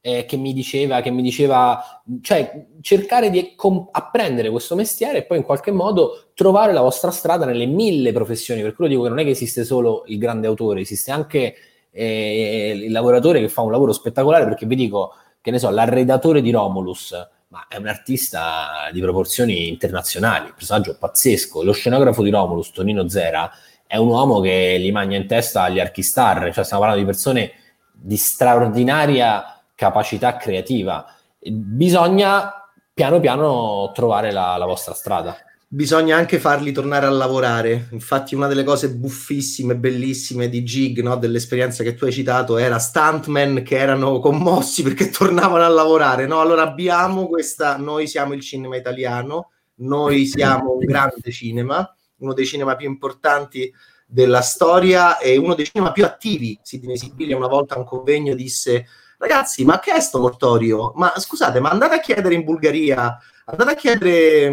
eh, che mi diceva, che mi diceva, cioè cercare di com- apprendere questo mestiere e poi in qualche modo trovare la vostra strada nelle mille professioni. Per quello dico che non è che esiste solo il grande autore, esiste anche eh, il lavoratore che fa un lavoro spettacolare perché vi dico, che ne so, l'arredatore di Romulus, ma è un artista di proporzioni internazionali, un personaggio pazzesco. Lo scenografo di Romulus, Tonino Zera, è un uomo che li mangia in testa agli archistar, cioè stiamo parlando di persone di straordinaria capacità creativa. Bisogna piano piano trovare la, la vostra strada bisogna anche farli tornare a lavorare. Infatti, una delle cose buffissime, bellissime di Gig, no, dell'esperienza che tu hai citato, era stuntman che erano commossi perché (laughs) tornavano a lavorare. No? Allora abbiamo questa, noi siamo il cinema italiano, noi siamo un grande cinema, uno dei cinema più importanti della storia e uno dei cinema più attivi. Sidney Sibilia una volta a un convegno disse ragazzi, ma che è sto mortorio? Ma scusate, ma andate a chiedere in Bulgaria, andate a chiedere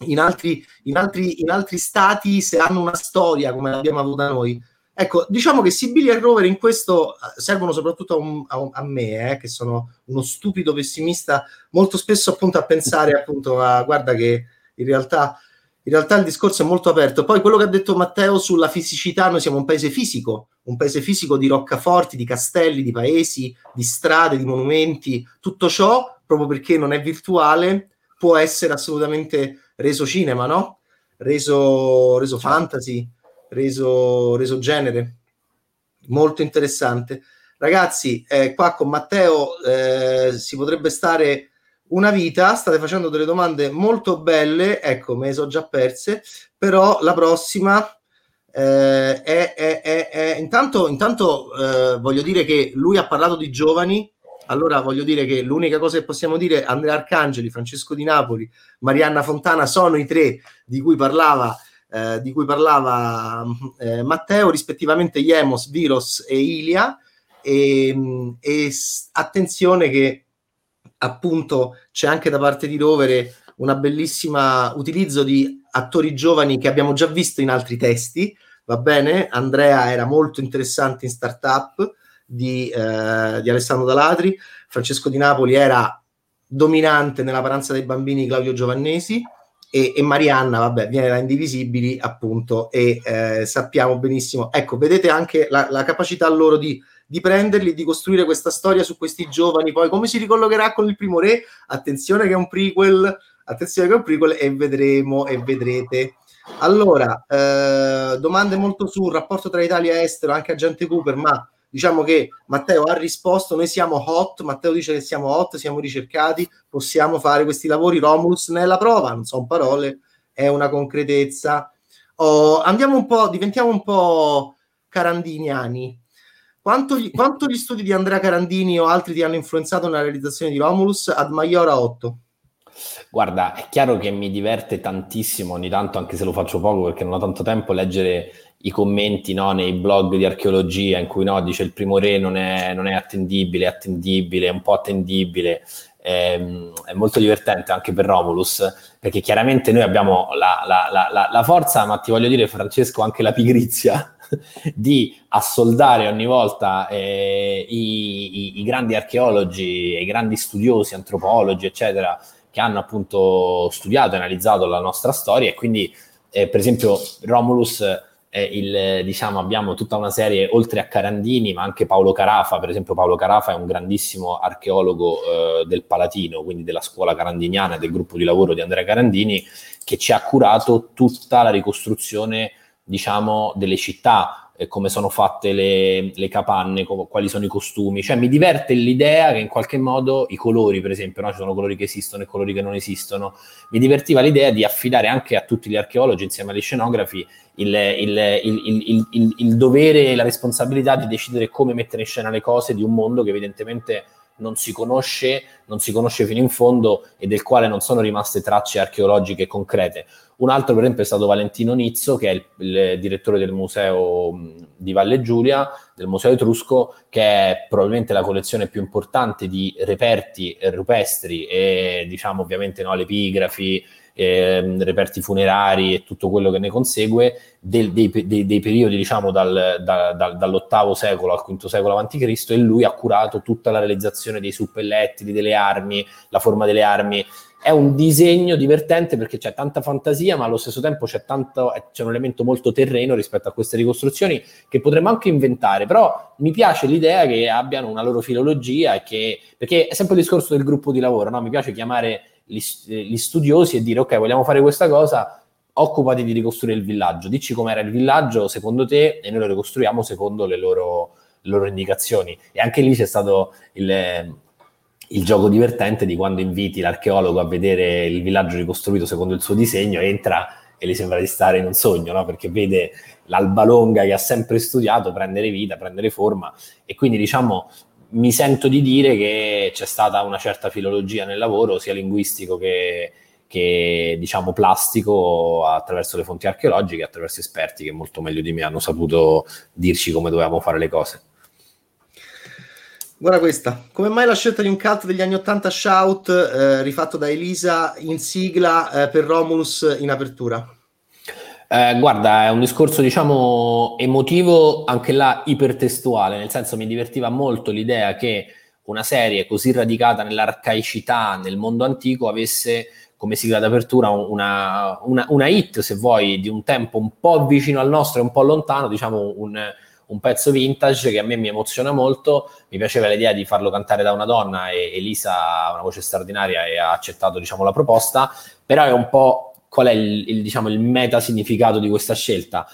in altri, in, altri, in altri stati se hanno una storia come l'abbiamo avuta noi. Ecco, diciamo che Sibili e Rover in questo eh, servono soprattutto a, un, a, a me, eh, che sono uno stupido pessimista, molto spesso appunto a pensare appunto a guarda che in realtà, in realtà il discorso è molto aperto. Poi quello che ha detto Matteo sulla fisicità, noi siamo un paese fisico, un paese fisico di roccaforti, di castelli, di paesi, di strade, di monumenti, tutto ciò proprio perché non è virtuale può essere assolutamente reso cinema, no? Reso, reso certo. fantasy, reso, reso genere. Molto interessante. Ragazzi, eh, qua con Matteo eh, si potrebbe stare una vita, state facendo delle domande molto belle, ecco, me le so già perse, però la prossima eh, è, è, è, è, intanto, intanto eh, voglio dire che lui ha parlato di giovani, allora voglio dire che l'unica cosa che possiamo dire Andrea Arcangeli, Francesco Di Napoli, Marianna Fontana sono i tre di cui parlava, eh, di cui parlava eh, Matteo, rispettivamente Iemos, Viros e Ilia. E, e attenzione che appunto c'è anche da parte di Rovere una bellissima utilizzo di attori giovani che abbiamo già visto in altri testi, va bene? Andrea era molto interessante in startup di, eh, di Alessandro Dalatri, Francesco Di Napoli era dominante nella paranza dei bambini Claudio Giovannesi e, e Marianna, vabbè, viene da Indivisibili appunto e eh, sappiamo benissimo, ecco, vedete anche la, la capacità loro di, di prenderli, di costruire questa storia su questi giovani, poi come si ricollegherà con il primo re? Attenzione che è un prequel, attenzione che è un prequel e vedremo e vedrete. Allora, eh, domande molto sul rapporto tra Italia e estero, anche Agente Cooper, ma diciamo che Matteo ha risposto, noi siamo hot, Matteo dice che siamo hot, siamo ricercati, possiamo fare questi lavori, Romulus nella prova, non sono parole, è una concretezza. Oh, andiamo un po', diventiamo un po' carandiniani. Quanto gli, quanto gli studi di Andrea Carandini o altri ti hanno influenzato nella realizzazione di Romulus? Ad Maiora 8. Guarda, è chiaro che mi diverte tantissimo ogni tanto, anche se lo faccio poco perché non ho tanto tempo, leggere i commenti no, nei blog di archeologia in cui no, dice il primo re non è, non è attendibile, è attendibile, è un po' attendibile. è, è, molto divertente anche per Romulus, perché chiaramente noi abbiamo la, la, la, la forza, ma ti voglio dire Francesco anche la pigrizia (laughs) di assoldare ogni volta eh, i, i, i, grandi archeologi, i grandi studiosi, antropologi, eccetera, che hanno appunto studiato e analizzato la nostra storia e quindi, eh, per esempio, Romulus eh, il, diciamo, abbiamo tutta una serie, oltre a Carandini, ma anche Paolo Carafa, per esempio Paolo Carafa è un grandissimo archeologo eh, del Palatino, quindi della scuola carandiniana, del gruppo di lavoro di Andrea Carandini, che ci ha curato tutta la ricostruzione, diciamo, delle città, eh, come sono fatte le, le capanne, co- quali sono i costumi. Cioè mi diverte l'idea che in qualche modo i colori, per esempio, no? ci sono colori che esistono e colori che non esistono. Mi divertiva l'idea di affidare anche a tutti gli archeologi, insieme agli scenografi, il, il, il, il dovere e la responsabilità di decidere come mettere in scena le cose di un mondo che evidentemente non si conosce, non si conosce fino in fondo e del quale non sono rimaste tracce archeologiche concrete. Un altro, per esempio, è stato Valentino Nizzo, che è il, direttore del museo di Valle Giulia, del Museo Etrusco, che è probabilmente la collezione più importante di reperti rupestri e, diciamo, ovviamente no, l'epigrafi, eh, reperti funerari e tutto quello che ne consegue del, dei, dei, dei, periodi diciamo dal, da, da, dall'ottavo secolo al quinto secolo a.C. e lui ha curato tutta la realizzazione dei suppellettili, delle armi, la forma delle armi. È un disegno divertente perché c'è tanta fantasia, ma allo stesso tempo c'è, tanto, c'è un elemento molto terreno rispetto a queste ricostruzioni che potremmo anche inventare. Però mi piace l'idea che abbiano una loro filologia che, perché è sempre il discorso del gruppo di lavoro, no? mi piace chiamare gli, gli studiosi e dire ok, vogliamo fare questa cosa, occupati di ricostruire il villaggio, dici com'era il villaggio secondo te e noi lo ricostruiamo secondo le loro, le loro indicazioni. E anche lì c'è stato il, il, gioco divertente di quando inviti l'archeologo a vedere il villaggio ricostruito secondo il suo disegno, entra e gli sembra di stare in un sogno, no? perché vede l'alba longa che ha sempre studiato prendere vita, prendere forma e quindi diciamo mi sento di dire che c'è stata una certa filologia nel lavoro, sia linguistico che, che diciamo plastico, attraverso le fonti archeologiche, attraverso esperti che molto meglio di me hanno saputo dirci come dovevamo fare le cose. Guarda questa, come mai la scelta di un cult degli anni 80 shout eh, rifatto da Elisa in sigla eh, per Romulus in apertura? Eh, guarda, è un discorso, diciamo, emotivo, anche là ipertestuale, nel senso mi divertiva molto l'idea che una serie così radicata nell'arcaicità, nel mondo antico, avesse come sigla d'apertura una, una, una, hit, se vuoi, di un tempo un po' vicino al nostro e un po' lontano, diciamo un, un, pezzo vintage che a me mi emoziona molto. Mi piaceva l'idea di farlo cantare da una donna e Elisa ha una voce straordinaria e ha accettato diciamo, la proposta, però è un po' qual è il, il, diciamo, il meta significato di questa scelta?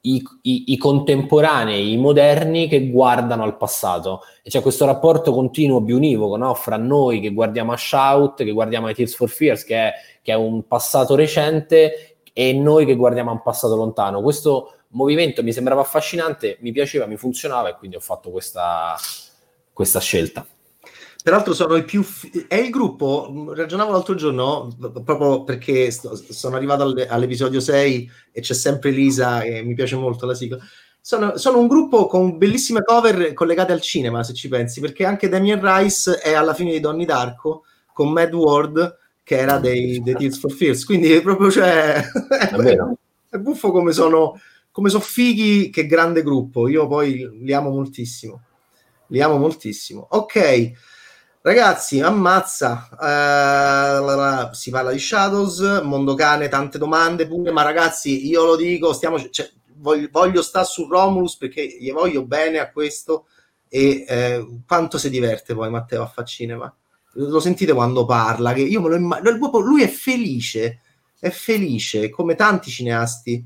I, i, i, contemporanei, i moderni che guardano al passato e c'è questo rapporto continuo bionivoco no? fra noi che guardiamo a Shout, che guardiamo a Tears for Fears, che è, che è un passato recente, e noi che guardiamo a un passato lontano. Questo movimento mi sembrava affascinante, mi piaceva, mi funzionava e quindi ho fatto questa, questa scelta. Peraltro sono i più... Fi- è il gruppo, ragionavo l'altro giorno, proprio perché sto, sono arrivato all- all'episodio 6 e c'è sempre Lisa e mi piace molto la sigla. Sono, sono, un gruppo con bellissime cover collegate al cinema, se ci pensi, perché anche Damien Rice è alla fine di Donnie Darko con Mad World, che era dei, dei Tears for Fears. Quindi proprio cioè... è, (laughs) è buffo come sono, come sono fighi, che grande gruppo. Io poi li amo moltissimo. Li amo moltissimo. Ok. Ragazzi, ammazza, uh, si parla di Shadows, Mondo Cane, tante domande pure, ma ragazzi, io lo dico, stiamo, cioè, voglio, voglio stare su Romulus perché gli voglio bene a questo e eh, quanto si diverte poi Matteo a fare cinema. Lo sentite quando parla, che io me lo immagino, lui è felice, è felice, come tanti cineasti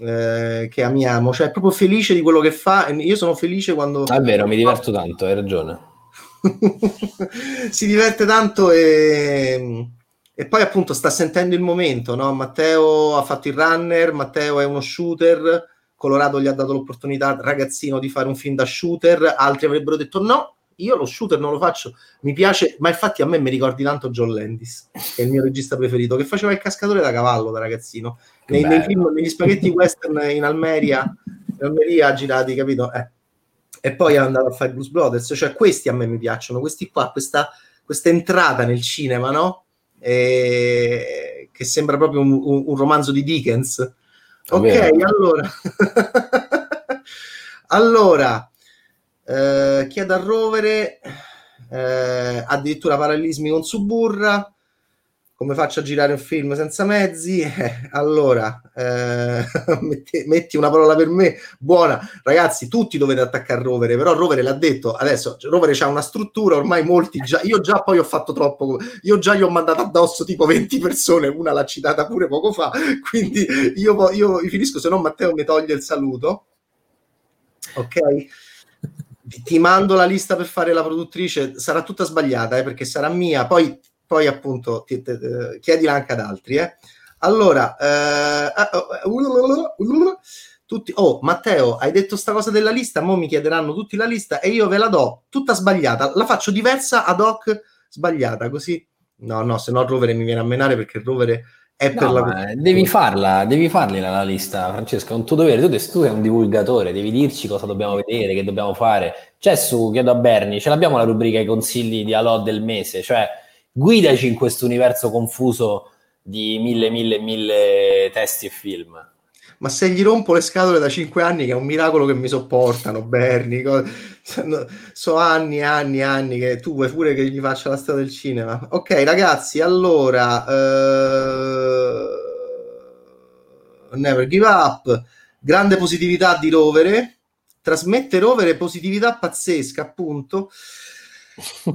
eh, che amiamo, cioè è proprio felice di quello che fa, io sono felice quando... È vero, mi diverto tanto, hai ragione (laughs) si diverte tanto e, e, poi appunto sta sentendo il momento, no? Matteo ha fatto il runner, Matteo è uno shooter, Colorado gli ha dato l'opportunità ragazzino di fare un film da shooter, altri avrebbero detto no, io lo shooter non lo faccio, mi piace, ma infatti a me mi ricordi tanto John Landis, che è il mio regista preferito, che faceva il cascatore da cavallo da ragazzino, nei, nei film, negli spaghetti western in Almeria, in Almeria girati, capito? Eh e poi è andato a fare Blues Brothers, cioè questi a me mi piacciono, questi qua, questa questa entrata nel cinema, no? E, che sembra proprio un, un, un romanzo di Dickens. Ok, allora. (laughs) allora, eh, chiedo a Rovere eh, addirittura parallelismi con Suburra come faccio a girare un film senza mezzi? (laughs) Eh, allora, eh, (laughs) metti, metti, una parola per me, buona. Ragazzi, tutti dovete attaccare Rovere, però Rovere l'ha detto, adesso Rovere ha una struttura, ormai molti già, io già poi ho fatto troppo, io già gli ho mandato addosso tipo 20 persone, una l'ha citata pure poco fa, (laughs) quindi io, io finisco, se no Matteo mi toglie il saluto. Ok? Ti mando la lista per fare la produttrice, sarà tutta sbagliata, eh, perché sarà mia, poi poi appunto ti, ti, ti, chiedila anche ad altri. Eh. Allora, eh, tutti, oh Matteo, hai detto sta cosa della lista, mo mi chiederanno tutti la lista e io ve la do tutta sbagliata, la faccio diversa ad hoc sbagliata, così no, no, se no il rovere mi viene a menare perché il rovere è no, per la devi farla, devi farli la, la, lista, Francesco, è un tuo dovere, tu, tu sei un divulgatore, devi dirci cosa dobbiamo vedere, che dobbiamo fare. C'è su, chiedo a Berni, ce l'abbiamo la rubrica i consigli di Alò del mese, cioè guidaci in questo universo confuso di mille, mille, mille testi e film. Ma se gli rompo le scatole da cinque anni, che è un miracolo che mi sopportano, Berni, so anni e anni e anni che tu vuoi pure che gli faccia la storia del cinema. Ok, ragazzi, allora, uh... Never Give Up, grande positività di Rovere, trasmette Rovere positività pazzesca, appunto uh,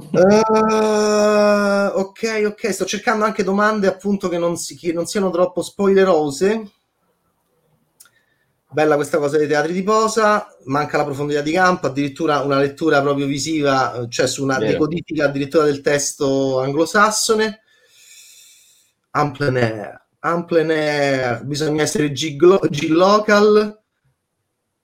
ok, ok, sto cercando anche domande appunto che non, si, che non siano troppo spoilerose. Bella questa cosa dei teatri di posa, manca la profondità di campo, addirittura una lettura proprio visiva, cioè su una Vero. decodifica addirittura del testo anglosassone. Amplenair, Amplenair, bisogna essere G-local.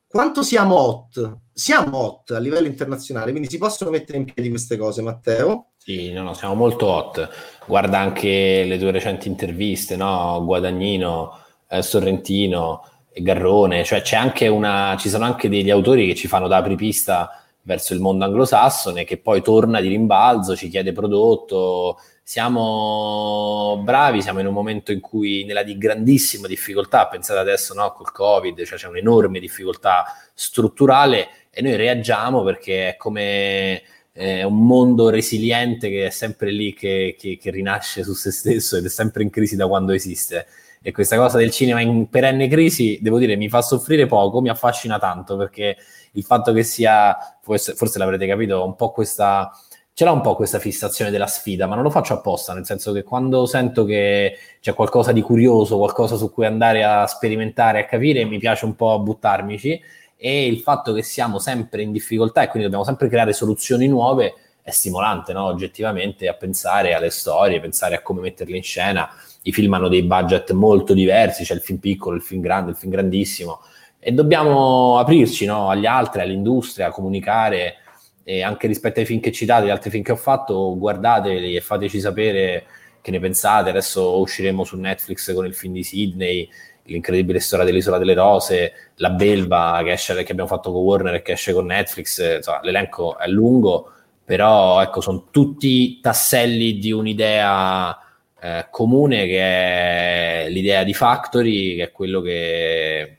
Quanto siamo hot? Siamo hot a livello internazionale, quindi si possono mettere in piedi queste cose, Matteo? Sì, no, no, siamo molto hot. Guarda anche le tue recenti interviste, no? Guadagnino, eh, Sorrentino, Garrone, cioè c'è anche una, ci sono anche degli autori che ci fanno da apripista verso il mondo anglosassone che poi torna di rimbalzo, ci chiede prodotto. Siamo bravi, siamo in un momento in cui nella di grandissima difficoltà, pensate adesso no, col Covid, cioè c'è un'enorme difficoltà strutturale e noi reagiamo perché è come eh, un mondo resiliente che è sempre lì che, che, che, rinasce su se stesso ed è sempre in crisi da quando esiste. E questa cosa del cinema in perenne crisi, devo dire, mi fa soffrire poco, mi affascina tanto perché il fatto che sia, forse, forse l'avrete capito, un po' questa ce l'ha un po' questa fissazione della sfida, ma non lo faccio apposta, nel senso che quando sento che c'è qualcosa di curioso, qualcosa su cui andare a sperimentare, a capire, mi piace un po' buttarmici e il fatto che siamo sempre in difficoltà e quindi dobbiamo sempre creare soluzioni nuove è stimolante, no? oggettivamente, a pensare alle storie, pensare a come metterle in scena. I film hanno dei budget molto diversi, c'è il film piccolo, il film grande, il film grandissimo e dobbiamo aprirci no? agli altri, all'industria, a comunicare e anche rispetto ai film che citate, agli altri film che ho fatto, guardateli e fateci sapere che ne pensate. Adesso usciremo su Netflix con il film di Sydney, l'incredibile storia dell'Isola delle Rose, la Belva che, esce, che abbiamo fatto con Warner e che esce con Netflix, insomma, l'elenco è lungo, però ecco, sono tutti tasselli di un'idea eh, comune che è l'idea di Factory, che è quello che,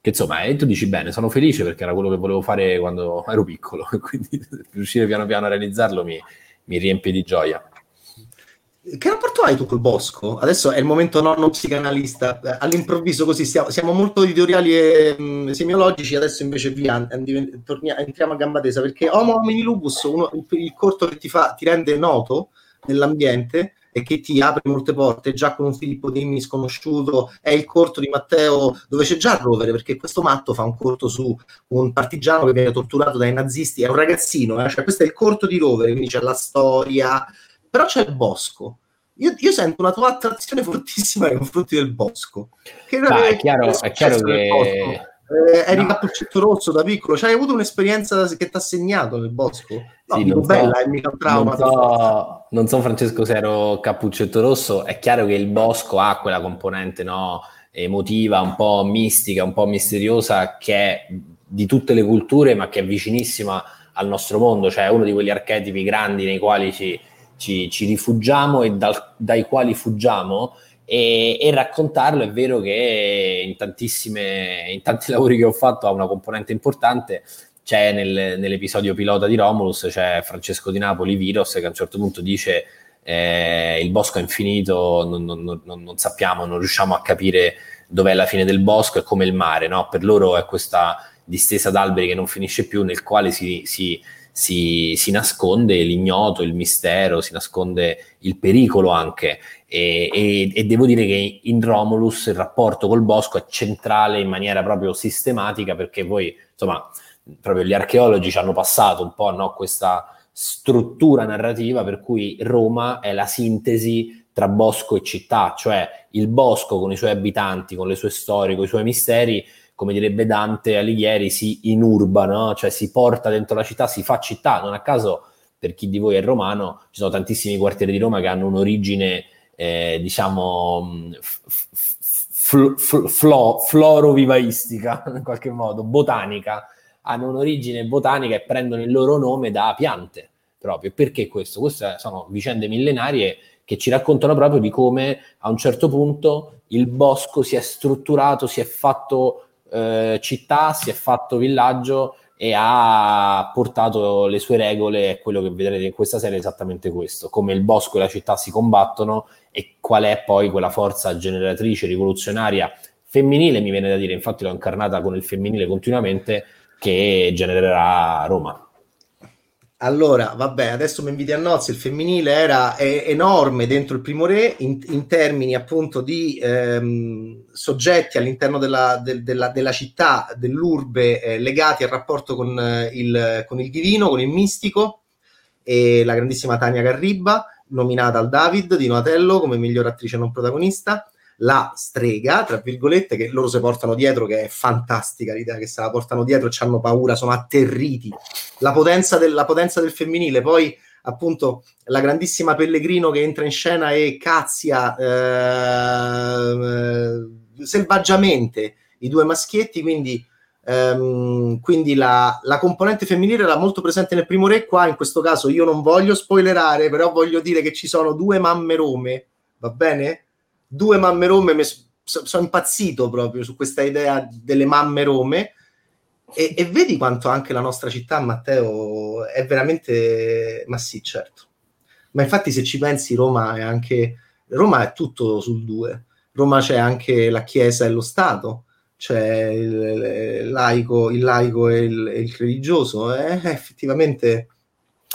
che insomma, e tu dici bene, sono felice perché era quello che volevo fare quando ero piccolo, (laughs) quindi riuscire piano piano a realizzarlo mi, mi riempie di gioia. Che rapporto hai tu col bosco? Adesso è il momento nonno psicanalista, eh, all'improvviso così stiamo, siamo molto editoriali e mh, mm, semiologici, adesso invece via, torniamo, entriamo a gamba tesa, perché Homo homini lupus, uno, il, il, corto che ti, fa, ti rende noto nell'ambiente e che ti apre molte porte, già con un Filippo Dimmi sconosciuto, è il corto di Matteo dove c'è già il rovere, perché questo matto fa un corto su un partigiano che viene torturato dai nazisti, è un ragazzino, eh? cioè questo è il corto di rovere, quindi c'è la storia, però c'è il bosco. Io, io, sento una tua attrazione (laughs) fortissima nei confronti del bosco. Che ah, è, chiaro, è chiaro che... Eh, eri no. cappuccetto rosso da piccolo, cioè hai avuto un'esperienza che ti ha segnato nel bosco? No, sì, non bella, so, è mica un trauma. Non so, non so, Francesco se ero cappuccetto rosso, è chiaro che il bosco ha quella componente no, emotiva, un po' mistica, un po' misteriosa, che è di tutte le culture, ma che è vicinissima al nostro mondo, cioè uno di quegli archetipi grandi nei quali ci, ci, ci rifugiamo e dal, dai quali fuggiamo e, e, raccontarlo è vero che in, tantissime, in tanti (laughs) lavori che ho fatto ha una componente importante c'è nel, nell'episodio pilota di Romulus c'è Francesco di Napoli Viros che a un certo punto dice eh, il bosco è infinito non, non, non, non, sappiamo non riusciamo a capire dov'è la fine del bosco è come il mare no? per loro è questa distesa d'alberi che non finisce più nel quale si, si si, si, nasconde l'ignoto, il mistero, si nasconde il pericolo anche. E, e, e, devo dire che in Romulus il rapporto col bosco è centrale in maniera proprio sistematica perché voi, insomma, proprio gli archeologi ci hanno passato un po' no, questa struttura narrativa per cui Roma è la sintesi tra bosco e città, cioè il bosco con i suoi abitanti, con le sue storie, con i suoi misteri come direbbe Dante Alighieri, si inurba, no? cioè si porta dentro la città, si fa città. Non a caso, per chi di voi è romano, ci sono tantissimi quartieri di Roma che hanno un'origine, eh, diciamo, fl- fl- flo- floro-vivaistica, (laughs) in qualche modo, botanica. Hanno un'origine botanica e prendono il loro nome da piante, proprio. Perché questo? Queste sono vicende millenarie che ci raccontano proprio di come a un certo punto il bosco si è strutturato, si è fatto eh, città, si è fatto villaggio e ha portato le sue regole e quello che vedrete in questa serie è esattamente questo, come il bosco e la città si combattono e qual è poi quella forza generatrice, rivoluzionaria, femminile, mi viene da dire, infatti l'ho incarnata con il femminile continuamente, che genererà Roma. Allora, vabbè, adesso mi inviti a nozze, il femminile era enorme dentro il primo re in, in termini appunto di ehm, soggetti all'interno della, del, della, della città, dell'urbe, eh, legati al rapporto con, eh, il, con il divino, con il mistico, e la grandissima Tania Garriba, nominata al David di Donatello come miglior attrice non protagonista, la strega, tra virgolette, che loro si portano dietro, che è fantastica l'idea che se la portano dietro e hanno paura, sono atterriti. La potenza, del, la potenza del femminile, poi appunto la grandissima Pellegrino che entra in scena e cazzia eh, selvaggiamente i due maschietti, quindi, ehm, quindi la, la, componente femminile era molto presente nel primo re, qua in questo caso io non voglio spoilerare, però voglio dire che ci sono due mamme rome, va bene? Due mamme rome, me, so, sono impazzito proprio su questa idea delle mamme rome. E, e, vedi quanto anche la nostra città, Matteo, è veramente... Ma sì, certo. Ma infatti se ci pensi, Roma è anche... Roma è tutto sul due. Roma c'è anche la Chiesa e lo Stato, c'è il, il laico, il laico e il, il religioso. Eh, effettivamente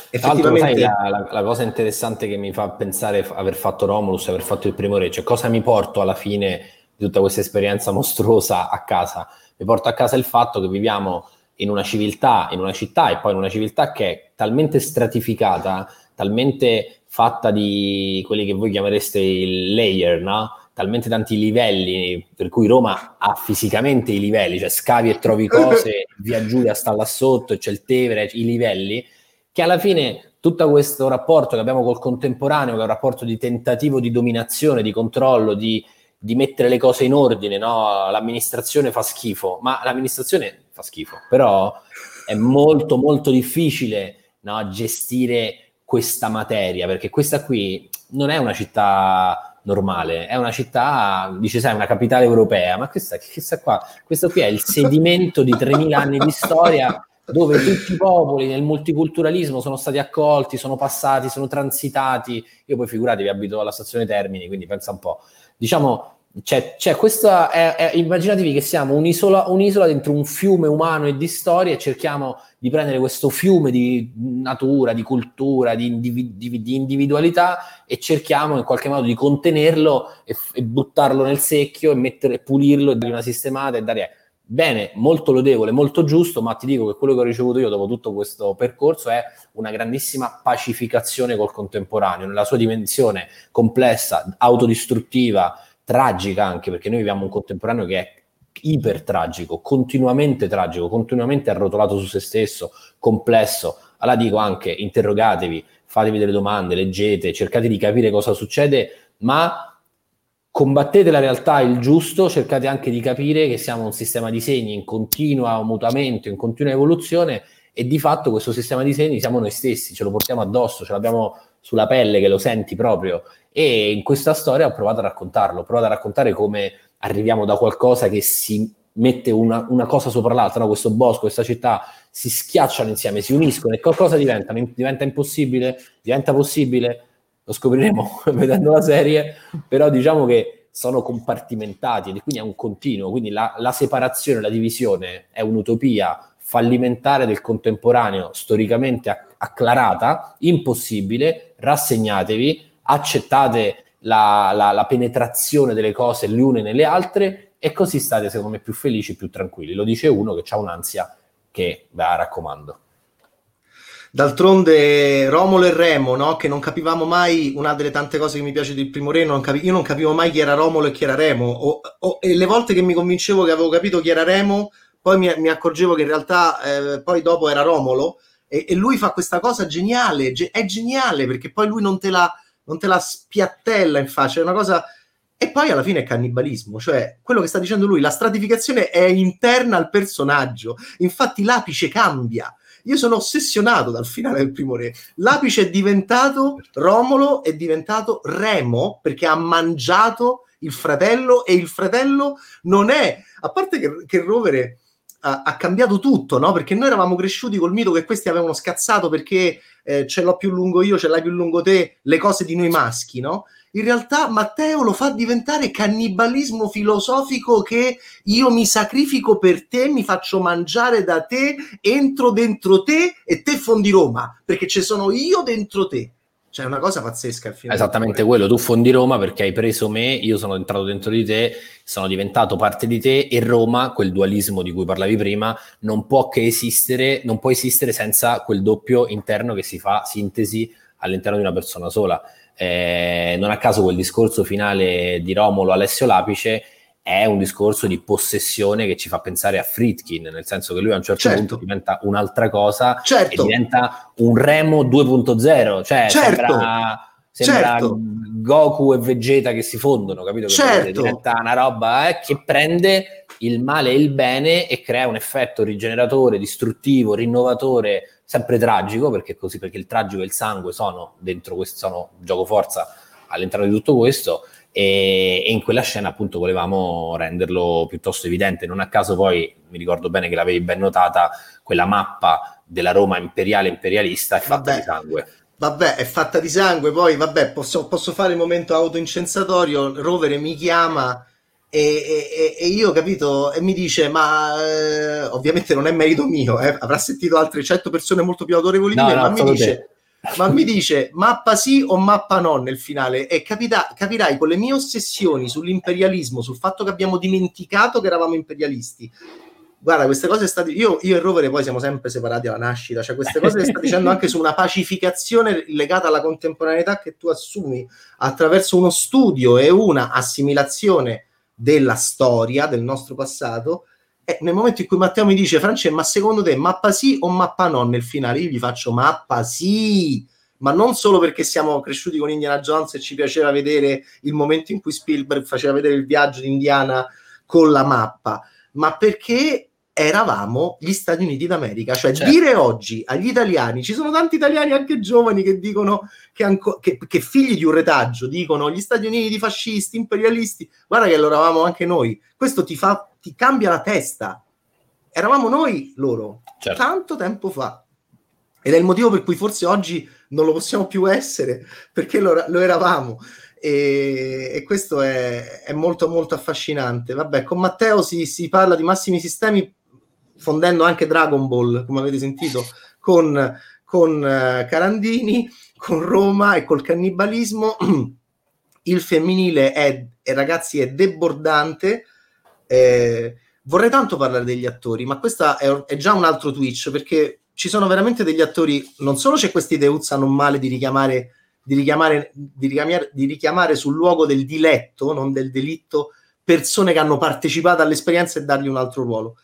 Effettivamente... La, la, la, cosa interessante che mi fa pensare aver fatto Romulus, aver fatto il primo re, cioè cosa mi porto alla fine di tutta questa esperienza mostruosa a casa? Mi porto a casa il fatto che viviamo in una civiltà, in una città e poi in una civiltà che è talmente stratificata, talmente fatta di quelli che voi chiamereste il layer, no? talmente tanti livelli, per cui Roma ha fisicamente i livelli, cioè scavi e trovi (laughs) cose, via Giulia sta là sotto, c'è il Tevere, i livelli, che alla fine tutto questo rapporto che abbiamo col contemporaneo, che è un rapporto di tentativo di dominazione, di controllo, di, di mettere le cose in ordine, no? l'amministrazione fa schifo, ma l'amministrazione fa schifo, però è molto molto difficile no? gestire questa materia, perché questa qui non è una città normale, è una città, dice sai, una capitale europea, ma questa, questa qua, questo qui è il sedimento di 3.000 anni di storia dove tutti i popoli nel multiculturalismo sono stati accolti, sono passati, sono transitati. Io poi figuratevi, abito alla stazione Termini, quindi pensa un po'. Diciamo, c'è, c'è questa, è, è, immaginatevi che siamo un'isola, un'isola dentro un fiume umano e di storia e cerchiamo di prendere questo fiume di natura, di cultura, di, di, di individualità e cerchiamo in qualche modo di contenerlo e, e buttarlo nel secchio e mettere, pulirlo e dargli una sistemata e dare bene, molto lodevole, molto giusto, ma ti dico che quello che ho ricevuto io dopo tutto questo percorso è una grandissima pacificazione col contemporaneo, nella sua dimensione complessa, autodistruttiva, tragica anche, perché noi viviamo un contemporaneo che è iper tragico, continuamente tragico, continuamente arrotolato su se stesso, complesso. Allora dico anche, interrogatevi, fatevi delle domande, leggete, cercate di capire cosa succede, ma combattete la realtà, il giusto, cercate anche di capire che siamo un sistema di segni in continuo mutamento, in continua evoluzione e di fatto questo sistema di segni siamo noi stessi, ce lo portiamo addosso, ce l'abbiamo sulla pelle che lo senti proprio. E in questa storia ho provato a raccontarlo, ho provato a raccontare come arriviamo da qualcosa che si mette una, una cosa sopra l'altra, no? questo bosco, questa città si schiacciano insieme, si uniscono e qualcosa diventano, diventa impossibile, diventa possibile, lo scopriremo (laughs) vedendo la serie, però diciamo che sono compartimentati e quindi è un continuo, quindi la, la separazione, la divisione è un'utopia fallimentare del contemporaneo, storicamente acclarata, impossibile, rassegnatevi, accettate la, la, la penetrazione delle cose le une nelle altre e così state secondo me più felici, più tranquilli. Lo dice uno che ha un'ansia che ve raccomando. D'altronde Romolo e Remo, no? che non capivamo mai, una delle tante cose che mi piace del primo re, non capi- io non capivo mai chi era Romolo e chi era Remo, o, o, e le volte che mi convincevo che avevo capito chi era Remo, poi mi, mi accorgevo che in realtà eh, poi dopo era Romolo, e, e, lui fa questa cosa geniale, ge- è geniale perché poi lui non te la non te la spiattella in faccia, è una cosa... E poi alla fine è cannibalismo, cioè quello che sta dicendo lui, la stratificazione è interna al personaggio, infatti l'apice cambia. Io sono ossessionato dal finale del primo re. L'apice è diventato Romolo, è diventato Remo perché ha mangiato il fratello e il fratello non è, a parte che, che Rovere ha, ha, cambiato tutto, no? Perché noi eravamo cresciuti col mito che questi avevano scazzato perché eh, ce l'ho più lungo io, ce l'hai più lungo te, le cose di noi maschi, no? In realtà Matteo lo fa diventare cannibalismo filosofico che io mi sacrifico per te, mi faccio mangiare da te, entro dentro te e te fondi Roma, perché ci sono io dentro te. Cioè, è una cosa pazzesca al. Esattamente quello, tu fondi Roma perché hai preso me, io sono entrato dentro di te, sono diventato parte di te e Roma, quel dualismo di cui parlavi prima, non può che esistere, non può esistere senza quel doppio interno che si fa sintesi all'interno di una persona sola. Eh, non a caso quel discorso finale di Romolo Alessio Lapice è un discorso di possessione che ci fa pensare a Fritkin, nel senso che lui a un certo certo. punto diventa un'altra cosa certo. diventa un Remo 2.0, cioè certo. sembra, sembra certo. Goku e Vegeta che si fondono, capito? Che certo. diventa una roba eh, che prende il male e il bene e crea un effetto rigeneratore, distruttivo, rinnovatore, sempre tragico, perché così, perché il tragico e il sangue sono dentro questo, sono gioco forza all'interno di tutto questo e, in quella scena appunto volevamo renderlo piuttosto evidente. Non a caso poi mi ricordo bene che l'avevi ben notata, quella mappa della Roma imperiale imperialista è fatta vabbè, di sangue. Vabbè, è fatta di sangue, poi vabbè, posso, posso fare il momento autoincensatorio, Rovere mi chiama e, e, e, io capito e mi dice ma eh, ovviamente non è merito mio eh, avrà sentito altre 100 persone molto più autorevoli no, di me no, ma mi dice ma mi dice mappa sì o mappa no nel finale e capita, capirai con le mie ossessioni sull'imperialismo, sul fatto che abbiamo dimenticato che eravamo imperialisti. Guarda, queste cose state io, io e Rovere poi siamo sempre separati alla nascita, cioè queste cose le sta dicendo anche su una pacificazione legata alla contemporaneità che tu assumi attraverso uno studio e una assimilazione della storia, del nostro passato, e nel momento in cui Matteo mi dice, Francesco, ma secondo te mappa sì o mappa no nel finale? Io gli faccio mappa sì, ma non solo perché siamo cresciuti con Indiana Jones e ci piaceva vedere il momento in cui Spielberg faceva vedere il viaggio di Indiana con la mappa, ma perché eravamo gli Stati Uniti d'America. Cioè, certo. dire oggi agli italiani, ci sono tanti italiani anche giovani che dicono che, anco, che, che, figli di un retaggio dicono gli Stati Uniti fascisti, imperialisti. Guarda che lo eravamo anche noi. Questo ti, fa, ti cambia la testa. Eravamo noi loro, certo. tanto tempo fa. Ed è il motivo per cui forse oggi non lo possiamo più essere, perché lo, lo eravamo. E, e, questo è, è, molto molto affascinante. Vabbè, con Matteo si, si parla di massimi sistemi fondendo anche Dragon Ball, come avete sentito, con, con uh, Carandini, con Roma e col cannibalismo. (clears throat) Il femminile è, è ragazzi, è debordante. Eh, vorrei tanto parlare degli attori, ma questo è, è, già un altro Twitch perché ci sono veramente degli attori. Non solo c'è questa ideuzza non male di richiamare, di richiamare, di richiamare, di richiamare sul luogo del diletto, non del delitto, persone che hanno partecipato all'esperienza e dargli un altro ruolo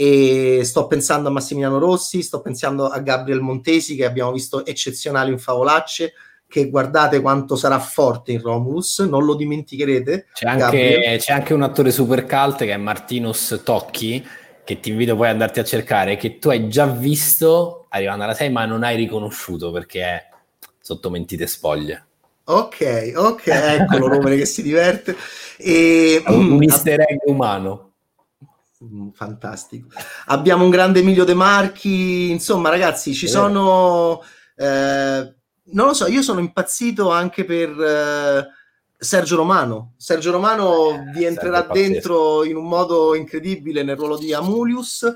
e sto pensando a Massimiliano Rossi, sto pensando a Gabriel Montesi che abbiamo visto eccezionale in Favolacce, che guardate quanto sarà forte in Romulus, non lo dimenticherete. C'è anche, c'è anche un attore super cult che è Martinus Tocchi, che ti invito poi ad andarti a cercare, che tu hai già visto arrivando alla 6 ma non hai riconosciuto perché è sotto mentite spoglie. Ok, ok, eccolo Rovere che si diverte. E, (laughs) un mm, easter egg umano. Mm, fantastico. Abbiamo un grande Emilio De Marchi, insomma ragazzi, ci sono... Eh, non lo so, io sono impazzito anche per... Eh, Sergio Romano. Sergio Romano eh, vi entrerà dentro in un modo incredibile nel ruolo di Amulius.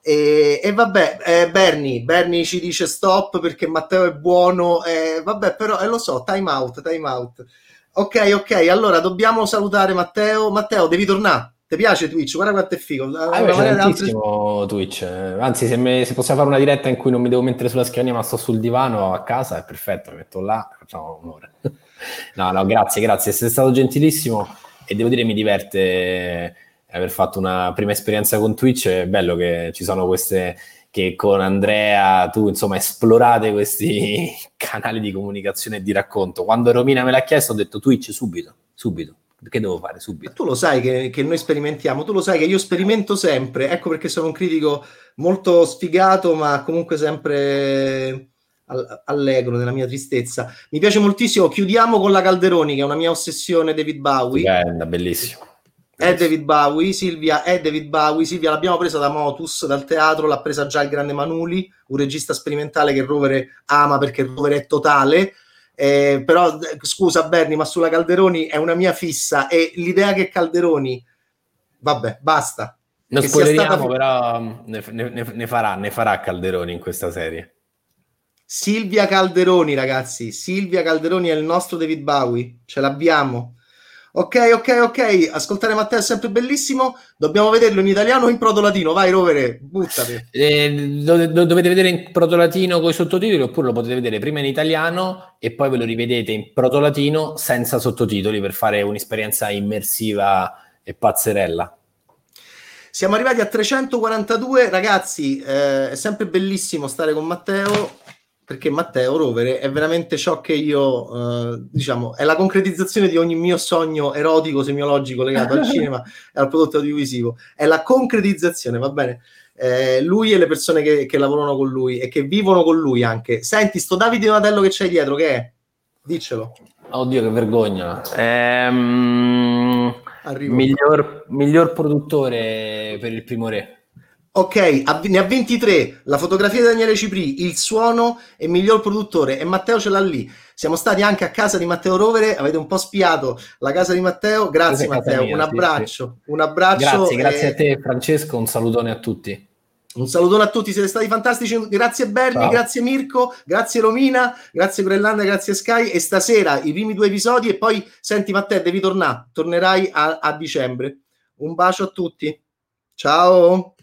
E, e vabbè, eh, Bernie, Bernie ci dice stop perché Matteo è buono. Eh, vabbè, però eh, lo so, time out, time out. Ok, ok, allora dobbiamo salutare Matteo. Matteo, devi tornare. Ti piace Twitch? Guarda quanto è figo. Ah, tantissimo altre... Twitch. Anzi, se, me, se, possiamo fare una diretta in cui non mi devo mettere sulla scrivania, ma sto sul divano a casa, è perfetto. Mi metto là, facciamo un'ora. (laughs) no, no, grazie, grazie. Sei stato gentilissimo e devo dire mi diverte aver fatto una prima esperienza con Twitch. È bello che ci sono queste che con Andrea tu insomma esplorate questi (laughs) canali di comunicazione e di racconto. Quando Romina me l'ha chiesto ho detto Twitch subito, subito. Che devo fare subito? Tu lo sai che, che, noi sperimentiamo, tu lo sai che io sperimento sempre, ecco perché sono un critico molto sfigato, ma comunque sempre allegro nella mia tristezza. Mi piace moltissimo. Chiudiamo con la Calderoni, che è una mia ossessione, David Bowie. Bella, bellissimo. È David Bowie, Silvia è David Bowie. Silvia l'abbiamo presa da Motus, dal teatro, l'ha presa già il grande Manuli, un regista sperimentale che Rovere ama perché Rovere è totale. Eh, però scusa Berni, ma sulla Calderoni è una mia fissa e l'idea che Calderoni, vabbè, basta. Non spoileriamo, stata... però ne, ne, ne, farà, ne farà Calderoni in questa serie. Silvia Calderoni, ragazzi. Silvia Calderoni è il nostro David Bowie. Ce l'abbiamo. Ok, ok, ok. Ascoltare Matteo è sempre bellissimo. Dobbiamo vederlo in italiano o in proto latino. Vai, Rovere, buttati. Eh, lo, lo, dovete vedere in proto latino con i sottotitoli oppure lo potete vedere prima in italiano e poi ve lo rivedete in proto latino senza sottotitoli per fare un'esperienza immersiva e pazzerella. Siamo arrivati a 342, ragazzi. Eh, è sempre bellissimo stare con Matteo perché Matteo Rovere è veramente ciò che io, eh, diciamo, è la concretizzazione di ogni mio sogno erotico, semiologico legato al (laughs) cinema e al prodotto audiovisivo. È la concretizzazione, va bene? Eh, lui e le persone che, che, lavorano con lui e che vivono con lui anche. Senti, sto Davide Donatello che c'hai dietro, che è? Diccelo. Oddio, che vergogna. Ehm, miglior, miglior produttore per il primo re. Ok, ne ha 23. La fotografia di Daniele Cipri, il suono e miglior produttore. E Matteo ce l'ha lì. Siamo stati anche a casa di Matteo Rovere. Avete un po' spiato la casa di Matteo. Grazie, Matteo. Mia, un abbraccio. Sì, sì. Un abbraccio. Grazie, grazie a te, Francesco. Un salutone a tutti. Un salutone a tutti, siete stati fantastici. Grazie Berni, Ciao. grazie Mirko, grazie Romina, grazie Grellanda, grazie Sky. E stasera i primi due episodi e poi senti Matteo, devi tornare. Tornerai a, a dicembre. Un bacio a tutti. Ciao.